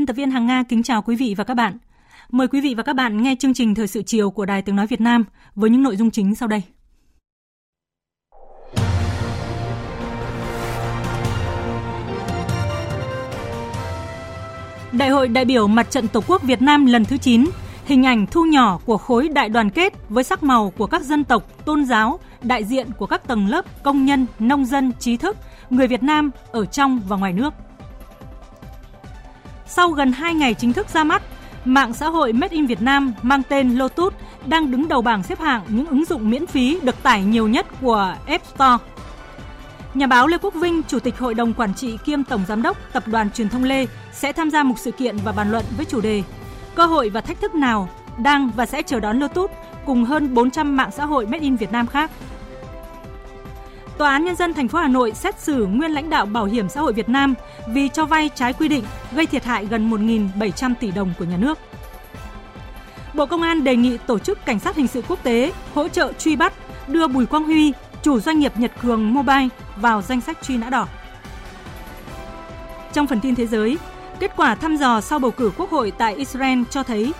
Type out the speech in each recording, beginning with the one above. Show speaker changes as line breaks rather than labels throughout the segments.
Biên tập viên Hằng Nga kính chào quý vị và các bạn. Mời quý vị và các bạn nghe chương trình Thời sự chiều của Đài Tiếng Nói Việt Nam với những nội dung chính sau đây. Đại hội đại biểu Mặt trận Tổ quốc Việt Nam lần thứ 9, hình ảnh thu nhỏ của khối đại đoàn kết với sắc màu của các dân tộc, tôn giáo, đại diện của các tầng lớp công nhân, nông dân, trí thức, người Việt Nam ở trong và ngoài nước. Sau gần 2 ngày chính thức ra mắt, mạng xã hội Made in Việt Nam mang tên Lotus đang đứng đầu bảng xếp hạng những ứng dụng miễn phí được tải nhiều nhất của App Store. Nhà báo Lê Quốc Vinh, Chủ tịch Hội đồng Quản trị kiêm Tổng Giám đốc Tập đoàn Truyền thông Lê sẽ tham gia một sự kiện và bàn luận với chủ đề Cơ hội và thách thức nào đang và sẽ chờ đón Lotus cùng hơn 400 mạng xã hội Made in Việt Nam khác. Tòa án nhân dân thành phố Hà Nội xét xử nguyên lãnh đạo Bảo hiểm xã hội Việt Nam vì cho vay trái quy định gây thiệt hại gần 1.700 tỷ đồng của nhà nước. Bộ Công an đề nghị tổ chức cảnh sát hình sự quốc tế hỗ trợ truy bắt, đưa Bùi Quang Huy, chủ doanh nghiệp Nhật Cường Mobile vào danh sách truy nã đỏ. Trong phần tin thế giới, kết quả thăm dò sau bầu cử quốc hội tại Israel cho thấy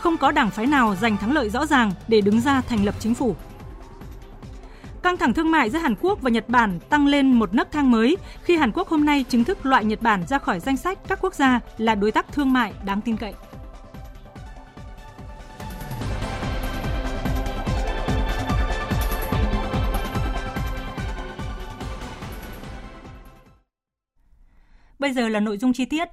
không có đảng phái nào giành thắng lợi rõ ràng để đứng ra thành lập chính phủ. Căng thẳng thương mại giữa Hàn Quốc và Nhật Bản tăng lên một nấc thang mới khi Hàn Quốc hôm nay chính thức loại Nhật Bản ra khỏi danh sách các quốc gia là đối tác thương mại đáng tin cậy. Bây giờ là nội dung chi tiết.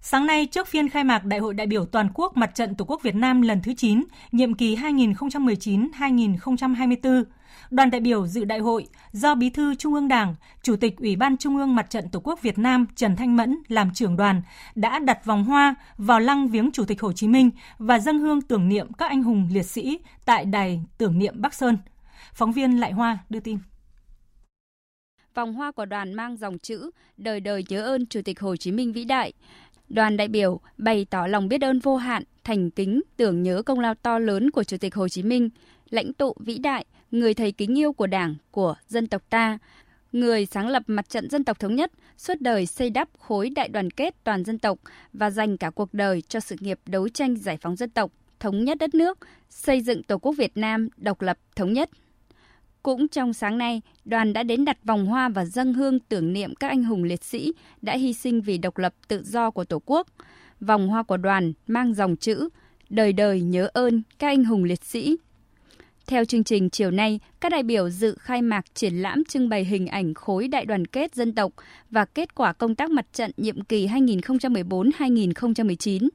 Sáng nay, trước phiên khai mạc Đại hội đại biểu toàn quốc Mặt trận Tổ quốc Việt Nam lần thứ 9, nhiệm kỳ 2019-2024, đoàn đại biểu dự đại hội do Bí thư Trung ương Đảng, Chủ tịch Ủy ban Trung ương Mặt trận Tổ quốc Việt Nam Trần Thanh Mẫn làm trưởng đoàn đã đặt vòng hoa vào lăng viếng Chủ tịch Hồ Chí Minh và dâng hương tưởng niệm các anh hùng liệt sĩ tại đài tưởng niệm Bắc Sơn. Phóng viên Lại Hoa đưa tin.
Vòng hoa của đoàn mang dòng chữ Đời đời nhớ ơn Chủ tịch Hồ Chí Minh vĩ đại. Đoàn đại biểu bày tỏ lòng biết ơn vô hạn, thành kính, tưởng nhớ công lao to lớn của Chủ tịch Hồ Chí Minh, lãnh tụ vĩ đại, người thầy kính yêu của Đảng, của dân tộc ta, người sáng lập mặt trận dân tộc thống nhất, suốt đời xây đắp khối đại đoàn kết toàn dân tộc và dành cả cuộc đời cho sự nghiệp đấu tranh giải phóng dân tộc, thống nhất đất nước, xây dựng Tổ quốc Việt Nam độc lập thống nhất. Cũng trong sáng nay, đoàn đã đến đặt vòng hoa và dâng hương tưởng niệm các anh hùng liệt sĩ đã hy sinh vì độc lập tự do của Tổ quốc. Vòng hoa của đoàn mang dòng chữ Đời đời nhớ ơn các anh hùng liệt sĩ. Theo chương trình chiều nay, các đại biểu dự khai mạc triển lãm trưng bày hình ảnh khối đại đoàn kết dân tộc và kết quả công tác mặt trận nhiệm kỳ 2014-2019.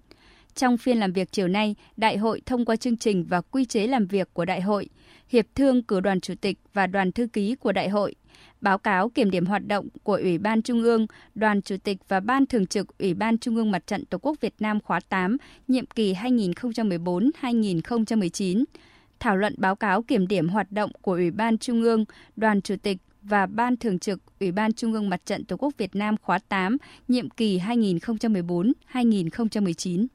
Trong phiên làm việc chiều nay, Đại hội thông qua chương trình và quy chế làm việc của Đại hội, hiệp thương cử đoàn chủ tịch và đoàn thư ký của Đại hội, báo cáo kiểm điểm hoạt động của Ủy ban Trung ương, Đoàn Chủ tịch và Ban Thường trực Ủy ban Trung ương Mặt trận Tổ quốc Việt Nam khóa 8, nhiệm kỳ 2014-2019, thảo luận báo cáo kiểm điểm hoạt động của Ủy ban Trung ương, Đoàn Chủ tịch và Ban Thường trực Ủy ban Trung ương Mặt trận Tổ quốc Việt Nam khóa 8, nhiệm kỳ 2014-2019.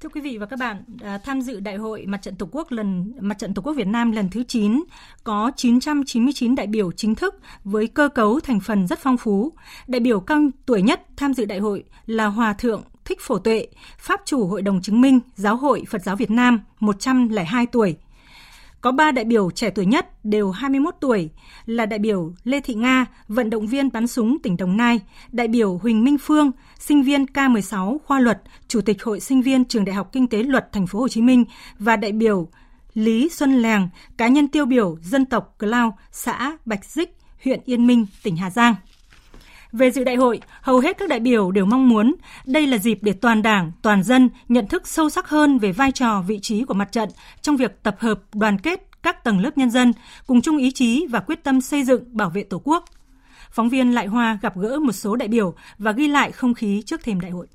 Thưa quý vị và các bạn, à, tham dự Đại hội Mặt trận Tổ quốc lần Mặt trận Tổ quốc Việt Nam lần thứ 9 có 999 đại biểu chính thức với cơ cấu thành phần rất phong phú. Đại biểu cao tuổi nhất tham dự đại hội là Hòa thượng Thích Phổ Tuệ, Pháp chủ Hội đồng chứng minh Giáo hội Phật giáo Việt Nam 102 tuổi. Có 3 đại biểu trẻ tuổi nhất đều 21 tuổi là đại biểu Lê Thị Nga, vận động viên bắn súng tỉnh Đồng Nai, đại biểu Huỳnh Minh Phương, sinh viên K16 khoa luật, chủ tịch Hội sinh viên Trường Đại học Kinh tế Luật Thành phố Hồ Chí Minh và đại biểu Lý Xuân Lèng, cá nhân tiêu biểu dân tộc Cloud, xã Bạch Dích, huyện Yên Minh, tỉnh Hà Giang. Về dự đại hội, hầu hết các đại biểu đều mong muốn đây là dịp để toàn Đảng, toàn dân nhận thức sâu sắc hơn về vai trò, vị trí của mặt trận trong việc tập hợp, đoàn kết các tầng lớp nhân dân cùng chung ý chí và quyết tâm xây dựng, bảo vệ Tổ quốc. Phóng viên Lại Hoa gặp gỡ một số đại biểu và ghi lại không khí trước thềm đại hội.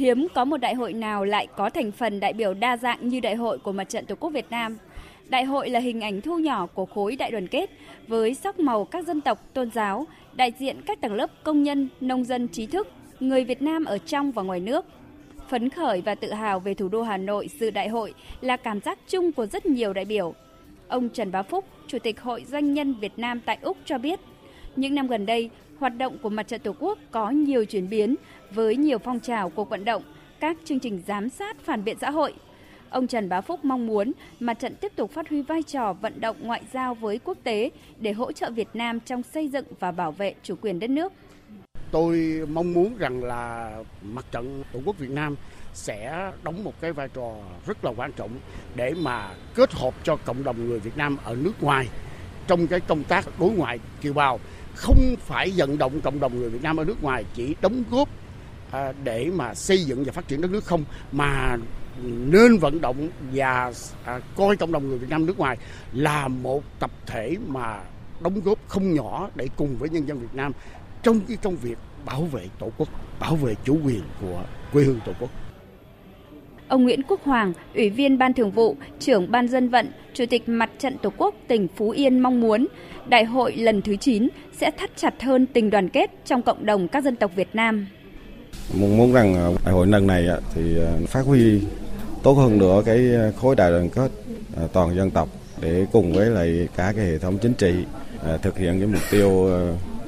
Hiếm có một đại hội nào lại có thành phần đại biểu đa dạng như đại hội của Mặt trận Tổ quốc Việt Nam. Đại hội là hình ảnh thu nhỏ của khối đại đoàn kết với sắc màu các dân tộc, tôn giáo, đại diện các tầng lớp công nhân, nông dân trí thức, người Việt Nam ở trong và ngoài nước. Phấn khởi và tự hào về thủ đô Hà Nội dự đại hội là cảm giác chung của rất nhiều đại biểu. Ông Trần Bá Phúc, Chủ tịch Hội Doanh nhân Việt Nam tại Úc cho biết, những năm gần đây, hoạt động của Mặt trận Tổ quốc có nhiều chuyển biến với nhiều phong trào cuộc vận động, các chương trình giám sát phản biện xã hội. Ông Trần Bá Phúc mong muốn mặt trận tiếp tục phát huy vai trò vận động ngoại giao với quốc tế để hỗ trợ Việt Nam trong xây dựng và bảo vệ chủ quyền đất nước.
Tôi mong muốn rằng là mặt trận Tổ quốc Việt Nam sẽ đóng một cái vai trò rất là quan trọng để mà kết hợp cho cộng đồng người Việt Nam ở nước ngoài trong cái công tác đối ngoại kiều bào không phải vận động cộng đồng người Việt Nam ở nước ngoài chỉ đóng góp à, để mà xây dựng và phát triển đất nước không mà nên vận động và à, coi cộng đồng người Việt Nam nước ngoài là một tập thể mà đóng góp không nhỏ để cùng với nhân dân Việt Nam trong cái công việc bảo vệ tổ quốc, bảo vệ chủ quyền của quê hương tổ quốc.
Ông Nguyễn Quốc Hoàng, Ủy viên Ban Thường vụ, trưởng Ban Dân vận, Chủ tịch Mặt trận Tổ quốc tỉnh Phú Yên mong muốn đại hội lần thứ 9 sẽ thắt chặt hơn tình đoàn kết trong cộng đồng các dân tộc Việt Nam.
Muốn muốn rằng đại hội lần này thì ờ, phát huy tốt hơn nữa cái ờ, khối đại đoàn kết ờ, toàn dân tộc để cùng với lại cả cái hệ thống chính trị thực hiện cái mục tiêu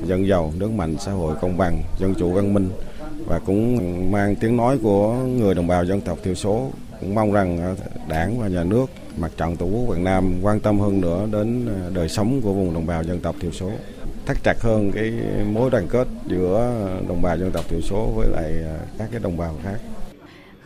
dân giàu, nước mạnh, xã hội công bằng, dân chủ văn minh và cũng mang tiếng nói của người đồng bào dân tộc thiểu số. Cũng mong rằng đảng và nhà nước mặt trận tổ quốc Việt Nam quan tâm hơn nữa đến đời sống của vùng đồng bào dân tộc thiểu số. Thắt chặt hơn cái mối đoàn kết giữa đồng bào dân tộc thiểu số với lại các cái đồng bào khác.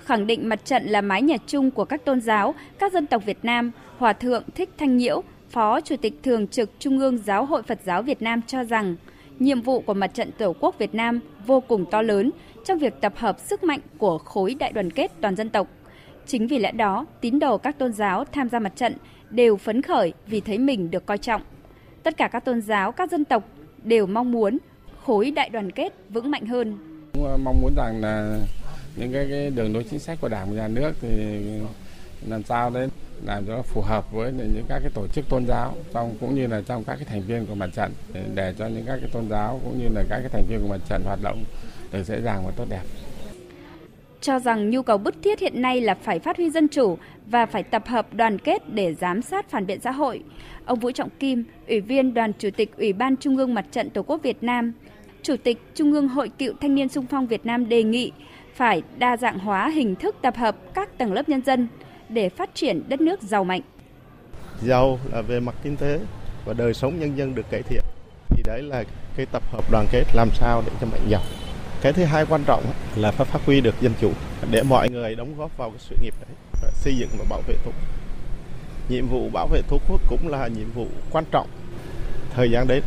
Khẳng định mặt trận là mái nhà chung của các tôn giáo, các dân tộc Việt Nam, Hòa thượng Thích Thanh Nhiễu, Phó Chủ tịch Thường trực Trung ương Giáo hội Phật giáo Việt Nam cho rằng nhiệm vụ của Mặt trận Tổ quốc Việt Nam vô cùng to lớn trong việc tập hợp sức mạnh của khối đại đoàn kết toàn dân tộc. Chính vì lẽ đó, tín đồ các tôn giáo tham gia mặt trận đều phấn khởi vì thấy mình được coi trọng. Tất cả các tôn giáo, các dân tộc đều mong muốn khối đại đoàn kết vững mạnh hơn.
Ờ, mong muốn rằng là những cái, cái đường lối chính sách của Đảng và Nhà nước thì làm sao đấy làm cho phù hợp với những các cái tổ chức tôn giáo trong cũng như là trong các cái thành viên của mặt trận để cho những các cái tôn giáo cũng như là các cái thành viên của mặt trận hoạt động được dễ dàng và tốt đẹp.
Cho rằng nhu cầu bức thiết hiện nay là phải phát huy dân chủ và phải tập hợp đoàn kết để giám sát phản biện xã hội. Ông Vũ Trọng Kim, Ủy viên Đoàn Chủ tịch Ủy ban Trung ương Mặt trận Tổ quốc Việt Nam, Chủ tịch Trung ương Hội Cựu Thanh niên Sung phong Việt Nam đề nghị phải đa dạng hóa hình thức tập hợp các tầng lớp nhân dân để phát triển đất nước giàu mạnh.
Giàu là về mặt kinh tế và đời sống nhân dân được cải thiện. Thì đấy là cái tập hợp đoàn kết làm sao để cho mạnh giàu. Cái thứ hai quan trọng là phải phát huy được dân chủ để mọi người đóng góp vào cái sự nghiệp đấy, xây dựng và bảo vệ tổ quốc. Nhiệm vụ bảo vệ tổ quốc cũng là nhiệm vụ quan trọng. Thời gian đến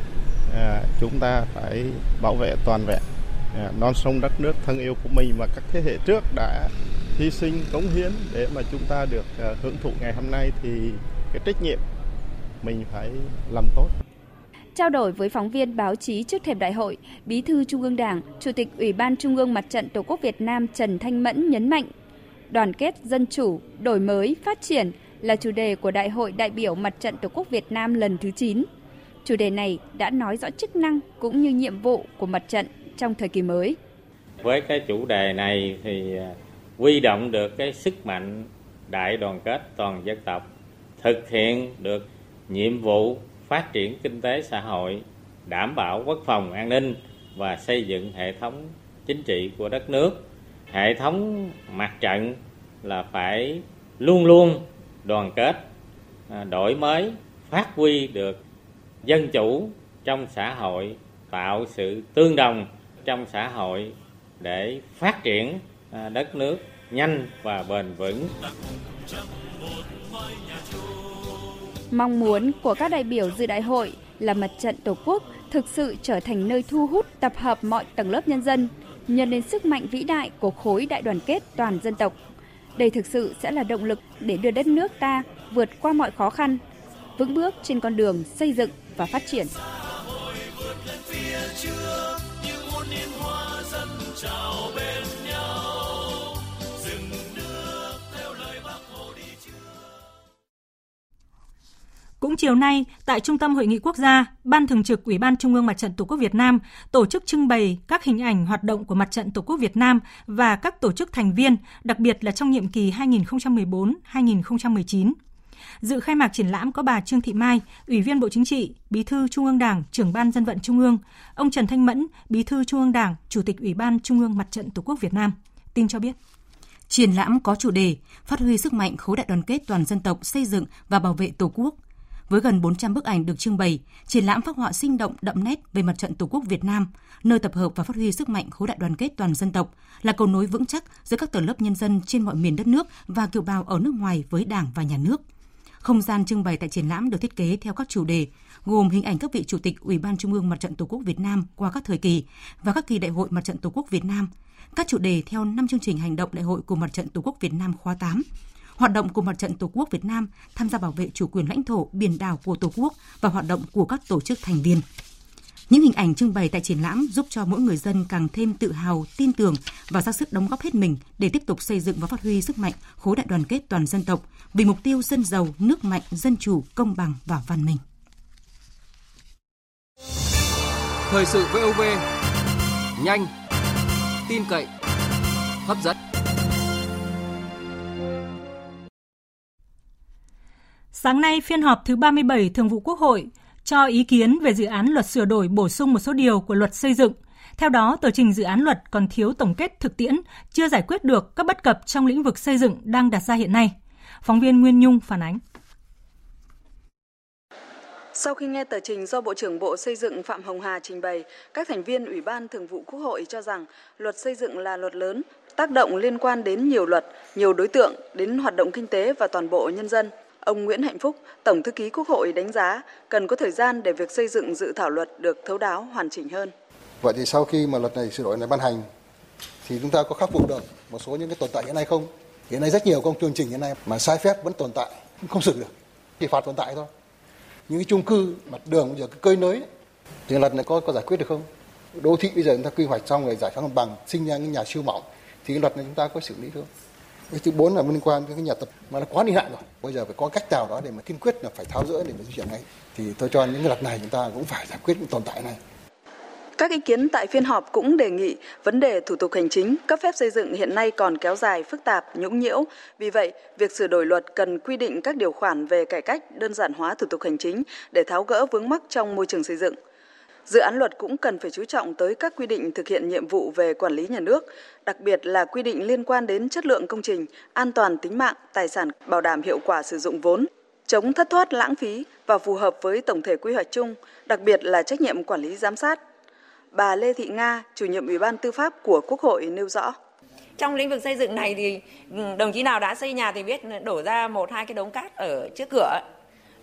à, chúng ta phải bảo vệ toàn vẹn à, non sông đất nước thân yêu của mình mà các thế hệ trước đã hy sinh cống hiến để mà chúng ta được à, hưởng thụ ngày hôm nay thì cái trách nhiệm mình phải làm tốt.
Trao đổi với phóng viên báo chí trước thềm đại hội, Bí thư Trung ương Đảng, Chủ tịch Ủy ban Trung ương Mặt trận Tổ quốc Việt Nam Trần Thanh Mẫn nhấn mạnh, đoàn kết dân chủ, đổi mới, phát triển là chủ đề của Đại hội đại biểu Mặt trận Tổ quốc Việt Nam lần thứ 9. Chủ đề này đã nói rõ chức năng cũng như nhiệm vụ của mặt trận trong thời kỳ mới.
Với cái chủ đề này thì huy quy động được cái sức mạnh đại đoàn kết toàn dân tộc, thực hiện được nhiệm vụ phát triển kinh tế xã hội, đảm bảo quốc phòng an ninh và xây dựng hệ thống chính trị của đất nước. Hệ thống mặt trận là phải luôn luôn đoàn kết, à, đổi mới, phát huy được dân chủ trong xã hội, tạo sự tương đồng trong xã hội để phát triển à, đất nước nhanh và bền vững.
Mong muốn của các đại biểu dự đại hội là mặt trận Tổ quốc thực sự trở thành nơi thu hút tập hợp mọi tầng lớp nhân dân, nhân lên sức mạnh vĩ đại của khối đại đoàn kết toàn dân tộc. Đây thực sự sẽ là động lực để đưa đất nước ta vượt qua mọi khó khăn, vững bước trên con đường xây dựng và phát triển.
Cũng chiều nay, tại Trung tâm Hội nghị Quốc gia, Ban Thường trực Ủy ban Trung ương Mặt trận Tổ quốc Việt Nam tổ chức trưng bày các hình ảnh hoạt động của Mặt trận Tổ quốc Việt Nam và các tổ chức thành viên, đặc biệt là trong nhiệm kỳ 2014-2019. Dự khai mạc triển lãm có bà Trương Thị Mai, Ủy viên Bộ Chính trị, Bí thư Trung ương Đảng, trưởng ban dân vận Trung ương, ông Trần Thanh Mẫn, Bí thư Trung ương Đảng, Chủ tịch Ủy ban Trung ương Mặt trận Tổ quốc Việt Nam. Tin cho biết.
Triển lãm có chủ đề Phát huy sức mạnh khối đại đoàn kết toàn dân tộc xây dựng và bảo vệ Tổ quốc – với gần 400 bức ảnh được trưng bày, triển lãm phác họa sinh động đậm nét về mặt trận Tổ quốc Việt Nam, nơi tập hợp và phát huy sức mạnh khối đại đoàn kết toàn dân tộc, là cầu nối vững chắc giữa các tầng lớp nhân dân trên mọi miền đất nước và kiều bào ở nước ngoài với Đảng và Nhà nước. Không gian trưng bày tại triển lãm được thiết kế theo các chủ đề gồm hình ảnh các vị chủ tịch Ủy ban Trung ương Mặt trận Tổ quốc Việt Nam qua các thời kỳ và các kỳ đại hội Mặt trận Tổ quốc Việt Nam, các chủ đề theo năm chương trình hành động đại hội của Mặt trận Tổ quốc Việt Nam khóa 8, hoạt động của Mặt trận Tổ quốc Việt Nam tham gia bảo vệ chủ quyền lãnh thổ biển đảo của Tổ quốc và hoạt động của các tổ chức thành viên. Những hình ảnh trưng bày tại triển lãm giúp cho mỗi người dân càng thêm tự hào, tin tưởng và ra sức đóng góp hết mình để tiếp tục xây dựng và phát huy sức mạnh khối đại đoàn kết toàn dân tộc vì mục tiêu dân giàu, nước mạnh, dân chủ, công bằng và văn minh.
Thời sự VOV nhanh, tin cậy, hấp dẫn.
Sáng nay, phiên họp thứ 37 Thường vụ Quốc hội cho ý kiến về dự án luật sửa đổi bổ sung một số điều của luật xây dựng. Theo đó, tờ trình dự án luật còn thiếu tổng kết thực tiễn, chưa giải quyết được các bất cập trong lĩnh vực xây dựng đang đặt ra hiện nay. Phóng viên Nguyên Nhung phản ánh.
Sau khi nghe tờ trình do Bộ trưởng Bộ Xây dựng Phạm Hồng Hà trình bày, các thành viên Ủy ban Thường vụ Quốc hội cho rằng luật xây dựng là luật lớn, tác động liên quan đến nhiều luật, nhiều đối tượng, đến hoạt động kinh tế và toàn bộ nhân dân. Ông Nguyễn Hạnh Phúc, Tổng thư ký Quốc hội đánh giá cần có thời gian để việc xây dựng dự thảo luật được thấu đáo hoàn chỉnh hơn.
Vậy thì sau khi mà luật này sửa đổi này ban hành thì chúng ta có khắc phục được một số những cái tồn tại hiện nay không? Hiện nay rất nhiều công chương trình hiện nay mà sai phép vẫn tồn tại, không xử được. Chỉ phạt tồn tại thôi. Những cái chung cư, mặt đường bây giờ cái cơi nới thì luật này có có giải quyết được không? Đô thị bây giờ chúng ta quy hoạch xong rồi giải phóng mặt bằng, sinh ra những nhà siêu mỏng thì cái luật này chúng ta có xử lý không? Cái thứ bốn là liên quan đến cái nhà tập mà nó quá niên hạn rồi bây giờ phải có cách nào đó để mà kiên quyết là phải tháo rỡ để mà di chuyển ngay thì tôi cho những cái luật này chúng ta cũng phải giải quyết những tồn tại này
các ý kiến tại phiên họp cũng đề nghị vấn đề thủ tục hành chính cấp phép xây dựng hiện nay còn kéo dài phức tạp, nhũng nhiễu. Vì vậy, việc sửa đổi luật cần quy định các điều khoản về cải cách, đơn giản hóa thủ tục hành chính để tháo gỡ vướng mắc trong môi trường xây dựng. Dự án luật cũng cần phải chú trọng tới các quy định thực hiện nhiệm vụ về quản lý nhà nước, đặc biệt là quy định liên quan đến chất lượng công trình, an toàn tính mạng, tài sản, bảo đảm hiệu quả sử dụng vốn, chống thất thoát lãng phí và phù hợp với tổng thể quy hoạch chung, đặc biệt là trách nhiệm quản lý giám sát. Bà Lê Thị Nga, chủ nhiệm Ủy ban Tư pháp của Quốc hội nêu rõ.
Trong lĩnh vực xây dựng này thì ừ, đồng chí nào đã xây nhà thì biết đổ ra một hai cái đống cát ở trước cửa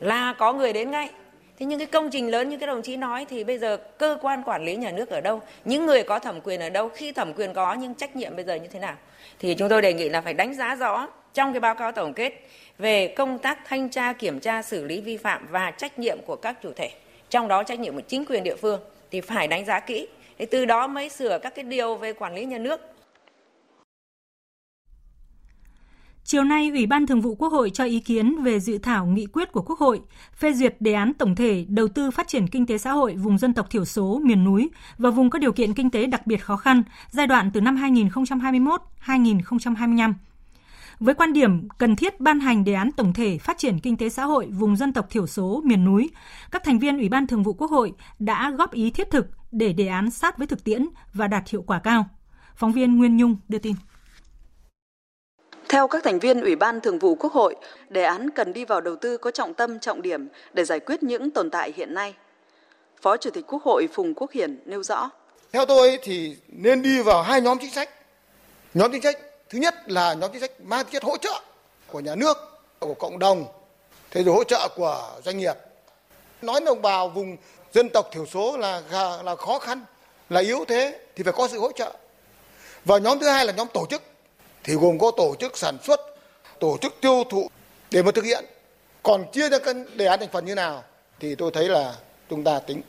là có người đến ngay Thế nhưng cái công trình lớn như các đồng chí nói thì bây giờ cơ quan quản lý nhà nước ở đâu, những người có thẩm quyền ở đâu, khi thẩm quyền có nhưng trách nhiệm bây giờ như thế nào? Thì chúng tôi đề nghị là phải đánh giá rõ trong cái báo cáo tổng kết về công tác thanh tra, kiểm tra, xử lý vi phạm và trách nhiệm của các chủ thể. Trong đó trách nhiệm của chính quyền địa phương thì phải đánh giá kỹ. Thì từ đó mới sửa các cái điều về quản lý nhà nước
Chiều nay, Ủy ban Thường vụ Quốc hội cho ý kiến về dự thảo nghị quyết của Quốc hội phê duyệt đề án tổng thể đầu tư phát triển kinh tế xã hội vùng dân tộc thiểu số, miền núi và vùng có điều kiện kinh tế đặc biệt khó khăn giai đoạn từ năm 2021-2025. Với quan điểm cần thiết ban hành đề án tổng thể phát triển kinh tế xã hội vùng dân tộc thiểu số, miền núi, các thành viên Ủy ban Thường vụ Quốc hội đã góp ý thiết thực để đề án sát với thực tiễn và đạt hiệu quả cao. Phóng viên Nguyên Nhung đưa tin.
Theo các thành viên Ủy ban Thường vụ Quốc hội, đề án cần đi vào đầu tư có trọng tâm, trọng điểm để giải quyết những tồn tại hiện nay. Phó Chủ tịch Quốc hội Phùng Quốc Hiển nêu rõ.
Theo tôi thì nên đi vào hai nhóm chính sách. Nhóm chính sách
Thứ nhất là nhóm chính sách mang tính chất hỗ trợ của nhà nước, của cộng đồng, thế rồi hỗ trợ của doanh nghiệp. Nói đồng bào vùng dân tộc thiểu số là là khó khăn, là yếu thế thì phải có sự hỗ trợ. Và nhóm thứ hai là nhóm tổ chức thì gồm có tổ chức sản xuất, tổ chức tiêu thụ để mà thực hiện. Còn chia ra các đề án thành phần như nào thì tôi thấy là chúng ta tính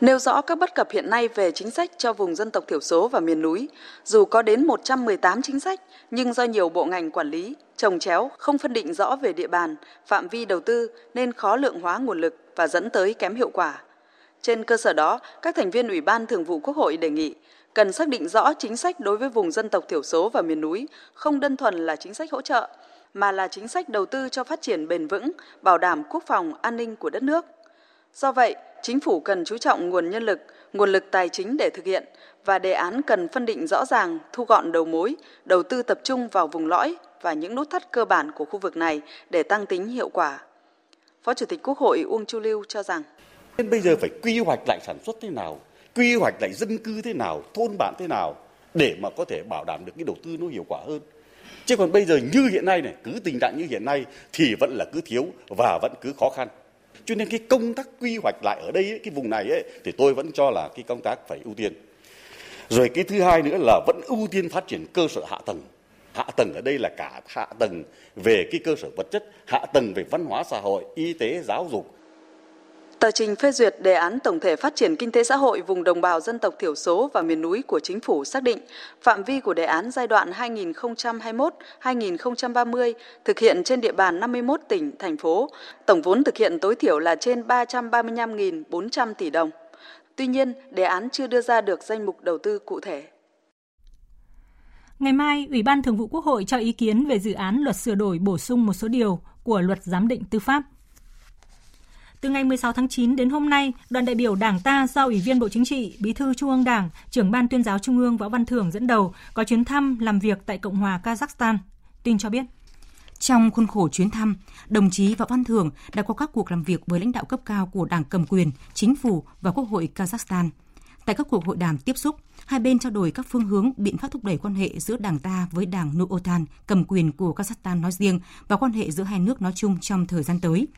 Nêu rõ các bất cập hiện nay về chính sách cho vùng dân tộc thiểu số và miền núi, dù có đến 118 chính sách, nhưng do nhiều bộ ngành quản lý, trồng chéo, không phân định rõ về địa bàn, phạm vi đầu tư nên khó lượng hóa nguồn lực và dẫn tới kém hiệu quả. Trên cơ sở đó, các thành viên Ủy ban Thường vụ Quốc hội đề nghị cần xác định rõ chính sách đối với vùng dân tộc thiểu số và miền núi, không đơn thuần là chính sách hỗ trợ, mà là chính sách đầu tư cho phát triển bền vững, bảo đảm quốc phòng, an ninh của đất nước. Do vậy, chính phủ cần chú trọng nguồn nhân lực, nguồn lực tài chính để thực hiện và đề án cần phân định rõ ràng, thu gọn đầu mối, đầu tư tập trung vào vùng lõi và những nút thắt cơ bản của khu vực này để tăng tính hiệu quả. Phó Chủ tịch Quốc hội Uông Chu Lưu cho rằng
Nên bây giờ phải quy hoạch lại sản xuất thế nào, quy hoạch lại dân cư thế nào, thôn bản thế nào để mà có thể bảo đảm được cái đầu tư nó hiệu quả hơn. Chứ còn bây giờ như hiện nay này, cứ tình trạng như hiện nay thì vẫn là cứ thiếu và vẫn cứ khó khăn. Cho nên cái công tác quy hoạch lại ở đây, cái vùng này ấy, thì tôi vẫn cho là cái công tác phải ưu tiên. Rồi cái thứ hai nữa là vẫn ưu tiên phát triển cơ sở hạ tầng. Hạ tầng ở đây là cả hạ tầng về cái cơ sở vật chất, hạ tầng về văn hóa xã hội, y tế, giáo dục,
Tờ trình phê duyệt đề án tổng thể phát triển kinh tế xã hội vùng đồng bào dân tộc thiểu số và miền núi của chính phủ xác định phạm vi của đề án giai đoạn 2021-2030 thực hiện trên địa bàn 51 tỉnh, thành phố, tổng vốn thực hiện tối thiểu là trên 335.400 tỷ đồng. Tuy nhiên, đề án chưa đưa ra được danh mục đầu tư cụ thể.
Ngày mai, Ủy ban Thường vụ Quốc hội cho ý kiến về dự án luật sửa đổi bổ sung một số điều của luật giám định tư pháp. Từ ngày 16 tháng 9 đến hôm nay, đoàn đại biểu Đảng ta do Ủy viên Bộ Chính trị, Bí thư Trung ương Đảng, trưởng Ban tuyên giáo Trung ương Võ Văn Thưởng dẫn đầu có chuyến thăm làm việc tại Cộng hòa Kazakhstan. Tin cho biết.
Trong khuôn khổ chuyến thăm, đồng chí Võ Văn Thưởng đã có các cuộc làm việc với lãnh đạo cấp cao của Đảng cầm quyền, chính phủ và Quốc hội Kazakhstan. Tại các cuộc hội đàm tiếp xúc, hai bên trao đổi các phương hướng biện pháp thúc đẩy quan hệ giữa Đảng ta với Đảng Nuotan cầm quyền của Kazakhstan nói riêng và quan hệ giữa hai nước nói chung trong thời gian tới –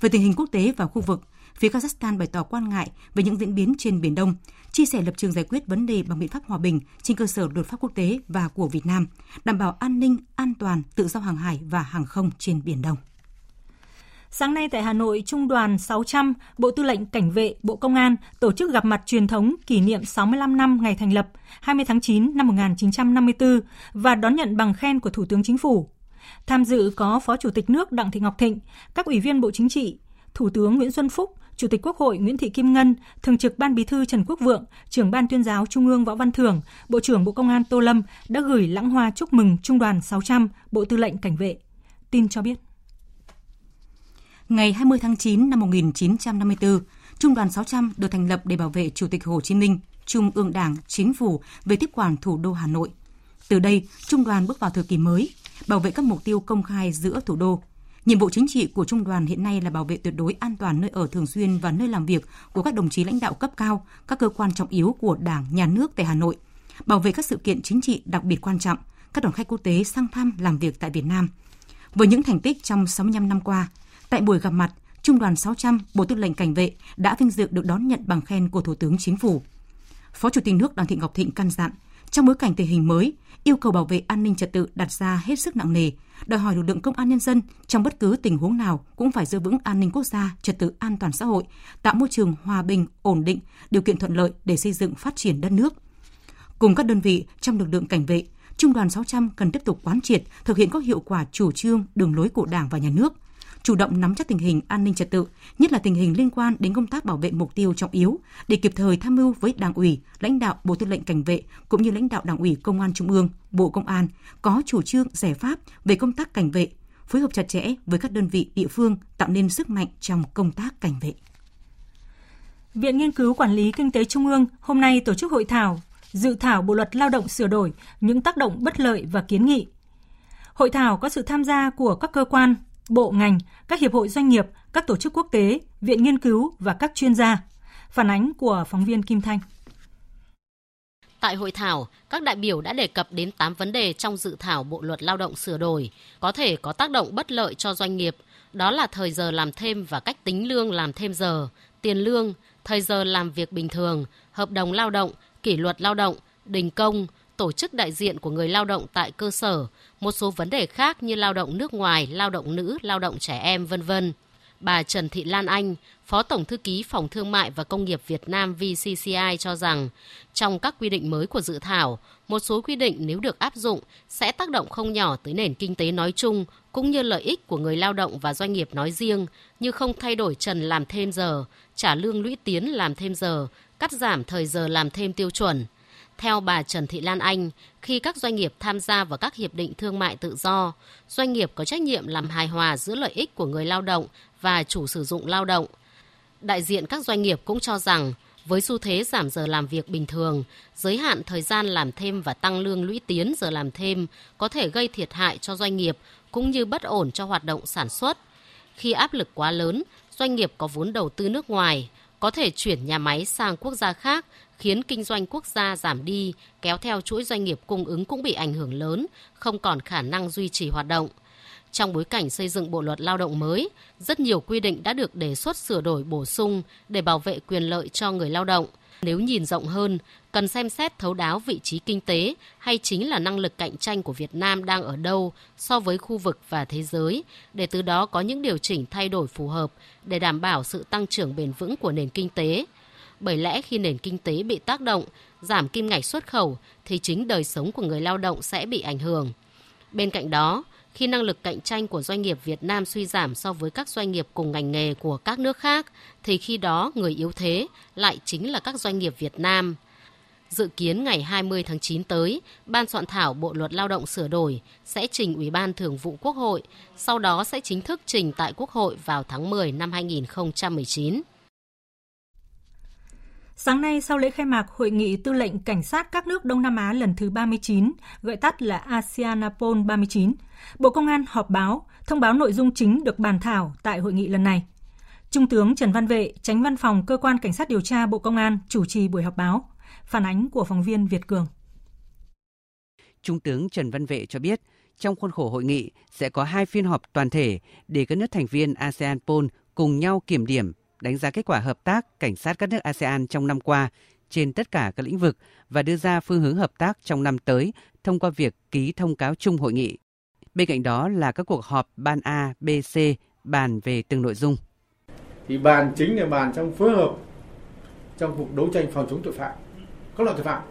về tình hình quốc tế và khu vực, phía Kazakhstan bày tỏ quan ngại về những diễn biến trên Biển Đông, chia sẻ lập trường giải quyết vấn đề bằng biện pháp hòa bình trên cơ sở luật pháp quốc tế và của Việt Nam, đảm bảo an ninh, an toàn, tự do hàng hải và hàng không trên Biển Đông.
Sáng nay tại Hà Nội, Trung đoàn 600, Bộ Tư lệnh Cảnh vệ, Bộ Công an tổ chức gặp mặt truyền thống kỷ niệm 65 năm ngày thành lập 20 tháng 9 năm 1954 và đón nhận bằng khen của Thủ tướng Chính phủ. Tham dự có Phó Chủ tịch nước Đặng Thị Ngọc Thịnh, các ủy viên Bộ Chính trị, Thủ tướng Nguyễn Xuân Phúc, Chủ tịch Quốc hội Nguyễn Thị Kim Ngân, Thường trực Ban Bí thư Trần Quốc Vượng, Trưởng Ban Tuyên giáo Trung ương Võ Văn Thưởng, Bộ trưởng Bộ Công an Tô Lâm đã gửi lãng hoa chúc mừng Trung đoàn 600, Bộ Tư lệnh Cảnh vệ. Tin cho biết.
Ngày 20 tháng 9 năm 1954, Trung đoàn 600 được thành lập để bảo vệ Chủ tịch Hồ Chí Minh, Trung ương Đảng, Chính phủ về tiếp quản thủ đô Hà Nội. Từ đây, Trung đoàn bước vào thời kỳ mới, bảo vệ các mục tiêu công khai giữa thủ đô. Nhiệm vụ chính trị của trung đoàn hiện nay là bảo vệ tuyệt đối an toàn nơi ở thường xuyên và nơi làm việc của các đồng chí lãnh đạo cấp cao, các cơ quan trọng yếu của Đảng, Nhà nước tại Hà Nội, bảo vệ các sự kiện chính trị đặc biệt quan trọng, các đoàn khách quốc tế sang thăm làm việc tại Việt Nam. Với những thành tích trong 65 năm qua, tại buổi gặp mặt, Trung đoàn 600 Bộ Tư lệnh Cảnh vệ đã vinh dự được đón nhận bằng khen của Thủ tướng Chính phủ. Phó Chủ tịch nước Đặng Thị Ngọc Thịnh căn dặn, trong bối cảnh tình hình mới, yêu cầu bảo vệ an ninh trật tự đặt ra hết sức nặng nề, đòi hỏi lực lượng công an nhân dân trong bất cứ tình huống nào cũng phải giữ vững an ninh quốc gia, trật tự an toàn xã hội, tạo môi trường hòa bình, ổn định, điều kiện thuận lợi để xây dựng phát triển đất nước. Cùng các đơn vị trong lực lượng cảnh vệ, Trung đoàn 600 cần tiếp tục quán triệt, thực hiện có hiệu quả chủ trương, đường lối của Đảng và Nhà nước, chủ động nắm chắc tình hình an ninh trật tự, nhất là tình hình liên quan đến công tác bảo vệ mục tiêu trọng yếu để kịp thời tham mưu với Đảng ủy, lãnh đạo Bộ Tư lệnh Cảnh vệ cũng như lãnh đạo Đảng ủy Công an Trung ương, Bộ Công an có chủ trương giải pháp về công tác cảnh vệ, phối hợp chặt chẽ với các đơn vị địa phương tạo nên sức mạnh trong công tác cảnh vệ.
Viện Nghiên cứu Quản lý Kinh tế Trung ương hôm nay tổ chức hội thảo dự thảo Bộ luật Lao động sửa đổi, những tác động bất lợi và kiến nghị. Hội thảo có sự tham gia của các cơ quan, bộ ngành, các hiệp hội doanh nghiệp, các tổ chức quốc tế, viện nghiên cứu và các chuyên gia. Phản ánh của phóng viên Kim Thanh.
Tại hội thảo, các đại biểu đã đề cập đến 8 vấn đề trong dự thảo Bộ luật Lao động sửa đổi, có thể có tác động bất lợi cho doanh nghiệp, đó là thời giờ làm thêm và cách tính lương làm thêm giờ, tiền lương, thời giờ làm việc bình thường, hợp đồng lao động, kỷ luật lao động, đình công, tổ chức đại diện của người lao động tại cơ sở, một số vấn đề khác như lao động nước ngoài, lao động nữ, lao động trẻ em, vân vân. Bà Trần Thị Lan Anh, Phó Tổng Thư ký Phòng Thương mại và Công nghiệp Việt Nam VCCI cho rằng, trong các quy định mới của dự thảo, một số quy định nếu được áp dụng sẽ tác động không nhỏ tới nền kinh tế nói chung cũng như lợi ích của người lao động và doanh nghiệp nói riêng như không thay đổi trần làm thêm giờ, trả lương lũy tiến làm thêm giờ, cắt giảm thời giờ làm thêm tiêu chuẩn. Theo bà Trần Thị Lan Anh, khi các doanh nghiệp tham gia vào các hiệp định thương mại tự do, doanh nghiệp có trách nhiệm làm hài hòa giữa lợi ích của người lao động và chủ sử dụng lao động. Đại diện các doanh nghiệp cũng cho rằng, với xu thế giảm giờ làm việc bình thường, giới hạn thời gian làm thêm và tăng lương lũy tiến giờ làm thêm có thể gây thiệt hại cho doanh nghiệp cũng như bất ổn cho hoạt động sản xuất. Khi áp lực quá lớn, doanh nghiệp có vốn đầu tư nước ngoài có thể chuyển nhà máy sang quốc gia khác, khiến kinh doanh quốc gia giảm đi, kéo theo chuỗi doanh nghiệp cung ứng cũng bị ảnh hưởng lớn, không còn khả năng duy trì hoạt động. Trong bối cảnh xây dựng bộ luật lao động mới, rất nhiều quy định đã được đề xuất sửa đổi bổ sung để bảo vệ quyền lợi cho người lao động. Nếu nhìn rộng hơn, cần xem xét thấu đáo vị trí kinh tế hay chính là năng lực cạnh tranh của Việt Nam đang ở đâu so với khu vực và thế giới, để từ đó có những điều chỉnh thay đổi phù hợp để đảm bảo sự tăng trưởng bền vững của nền kinh tế. Bởi lẽ khi nền kinh tế bị tác động, giảm kim ngạch xuất khẩu thì chính đời sống của người lao động sẽ bị ảnh hưởng. Bên cạnh đó, khi năng lực cạnh tranh của doanh nghiệp Việt Nam suy giảm so với các doanh nghiệp cùng ngành nghề của các nước khác, thì khi đó người yếu thế lại chính là các doanh nghiệp Việt Nam. Dự kiến ngày 20 tháng 9 tới, Ban soạn thảo Bộ Luật Lao động sửa đổi sẽ trình Ủy ban Thường vụ Quốc hội, sau đó sẽ chính thức trình tại Quốc hội vào tháng 10 năm 2019.
Sáng nay, sau lễ khai mạc Hội nghị Tư lệnh Cảnh sát các nước Đông Nam Á lần thứ 39, gọi tắt là ASEANAPOL 39, Bộ Công an họp báo, thông báo nội dung chính được bàn thảo tại hội nghị lần này. Trung tướng Trần Văn Vệ, tránh văn phòng Cơ quan Cảnh sát điều tra Bộ Công an chủ trì buổi họp báo. Phản ánh của phóng viên Việt Cường.
Trung tướng Trần Văn Vệ cho biết, trong khuôn khổ hội nghị sẽ có hai phiên họp toàn thể để các nước thành viên ASEAN POL cùng nhau kiểm điểm, đánh giá kết quả hợp tác cảnh sát các nước ASEAN trong năm qua trên tất cả các lĩnh vực và đưa ra phương hướng hợp tác trong năm tới thông qua việc ký thông cáo chung hội nghị. Bên cạnh đó là các cuộc họp ban A, B, C bàn về từng nội dung.
Thì bàn chính là bàn trong phối hợp trong cuộc đấu tranh phòng chống tội phạm, các loại tội phạm.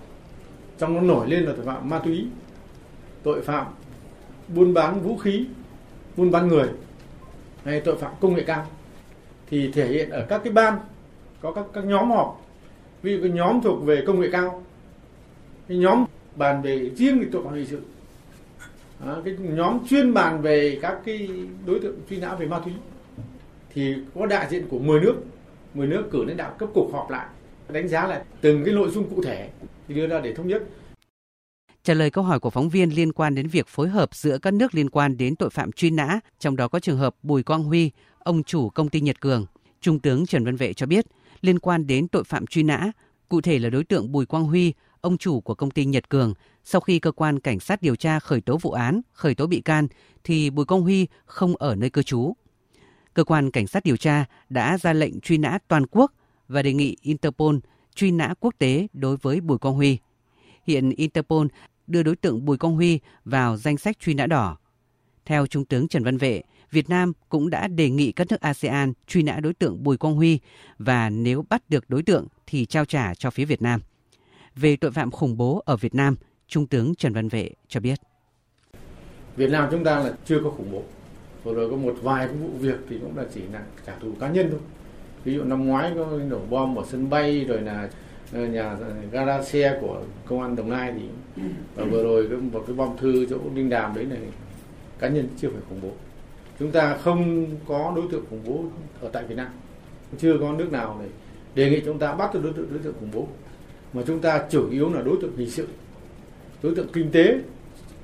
Trong nó nổi lên là tội phạm ma túy, tội phạm buôn bán vũ khí, buôn bán người hay tội phạm công nghệ cao thì thể hiện ở các cái ban có các các nhóm họp. Ví dụ cái nhóm thuộc về công nghệ cao cái nhóm bàn về riêng về tội phạm hình sự. À, cái nhóm chuyên bàn về các cái đối tượng truy nã về ma túy. Thì có đại diện của 10 nước 10 nước cử lãnh đạo cấp cục họp lại đánh giá lại từng cái nội dung cụ thể thì đưa ra để thống nhất.
Trả lời câu hỏi của phóng viên liên quan đến việc phối hợp giữa các nước liên quan đến tội phạm truy nã, trong đó có trường hợp Bùi Quang Huy, ông chủ công ty Nhật Cường, Trung tướng Trần Văn Vệ cho biết, liên quan đến tội phạm truy nã, cụ thể là đối tượng Bùi Quang Huy, ông chủ của công ty Nhật Cường, sau khi cơ quan cảnh sát điều tra khởi tố vụ án, khởi tố bị can, thì Bùi Quang Huy không ở nơi cư trú. Cơ quan cảnh sát điều tra đã ra lệnh truy nã toàn quốc và đề nghị Interpol truy nã quốc tế đối với Bùi Quang Huy. Hiện Interpol đưa đối tượng Bùi Quang Huy vào danh sách truy nã đỏ. Theo Trung tướng Trần Văn Vệ, Việt Nam cũng đã đề nghị các nước ASEAN truy nã đối tượng Bùi Quang Huy và nếu bắt được đối tượng thì trao trả cho phía Việt Nam. Về tội phạm khủng bố ở Việt Nam, Trung tướng Trần Văn Vệ cho biết.
Việt Nam chúng ta là chưa có khủng bố. Vừa rồi có một vài cái vụ việc thì cũng là chỉ là trả thù cá nhân thôi. Ví dụ năm ngoái có nổ bom ở sân bay rồi là nhà gara xe của công an Đồng Nai thì và vừa rồi một cái bom thư chỗ Đinh Đàm đấy này cá nhân chưa phải khủng bố. Chúng ta không có đối tượng khủng bố ở tại Việt Nam chưa có nước nào để đề nghị chúng ta bắt được đối tượng đối tượng khủng bố. Mà chúng ta chủ yếu là đối tượng hình sự đối tượng kinh tế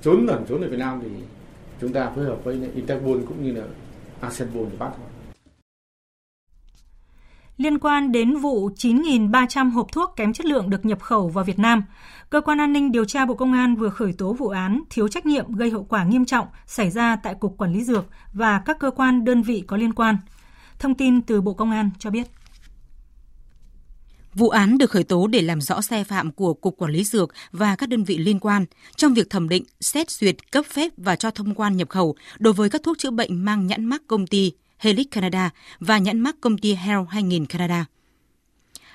trốn lẩn trốn ở Việt Nam thì chúng ta phối hợp với Interpol cũng như là ASEAN để bắt thôi
liên quan đến vụ 9.300 hộp thuốc kém chất lượng được nhập khẩu vào Việt Nam. Cơ quan an ninh điều tra Bộ Công an vừa khởi tố vụ án thiếu trách nhiệm gây hậu quả nghiêm trọng xảy ra tại Cục Quản lý Dược và các cơ quan đơn vị có liên quan. Thông tin từ Bộ Công an cho biết.
Vụ án được khởi tố để làm rõ sai phạm của Cục Quản lý Dược và các đơn vị liên quan trong việc thẩm định, xét duyệt, cấp phép và cho thông quan nhập khẩu đối với các thuốc chữa bệnh mang nhãn mắc công ty Helix Canada và nhãn mác công ty Hell 2000 Canada.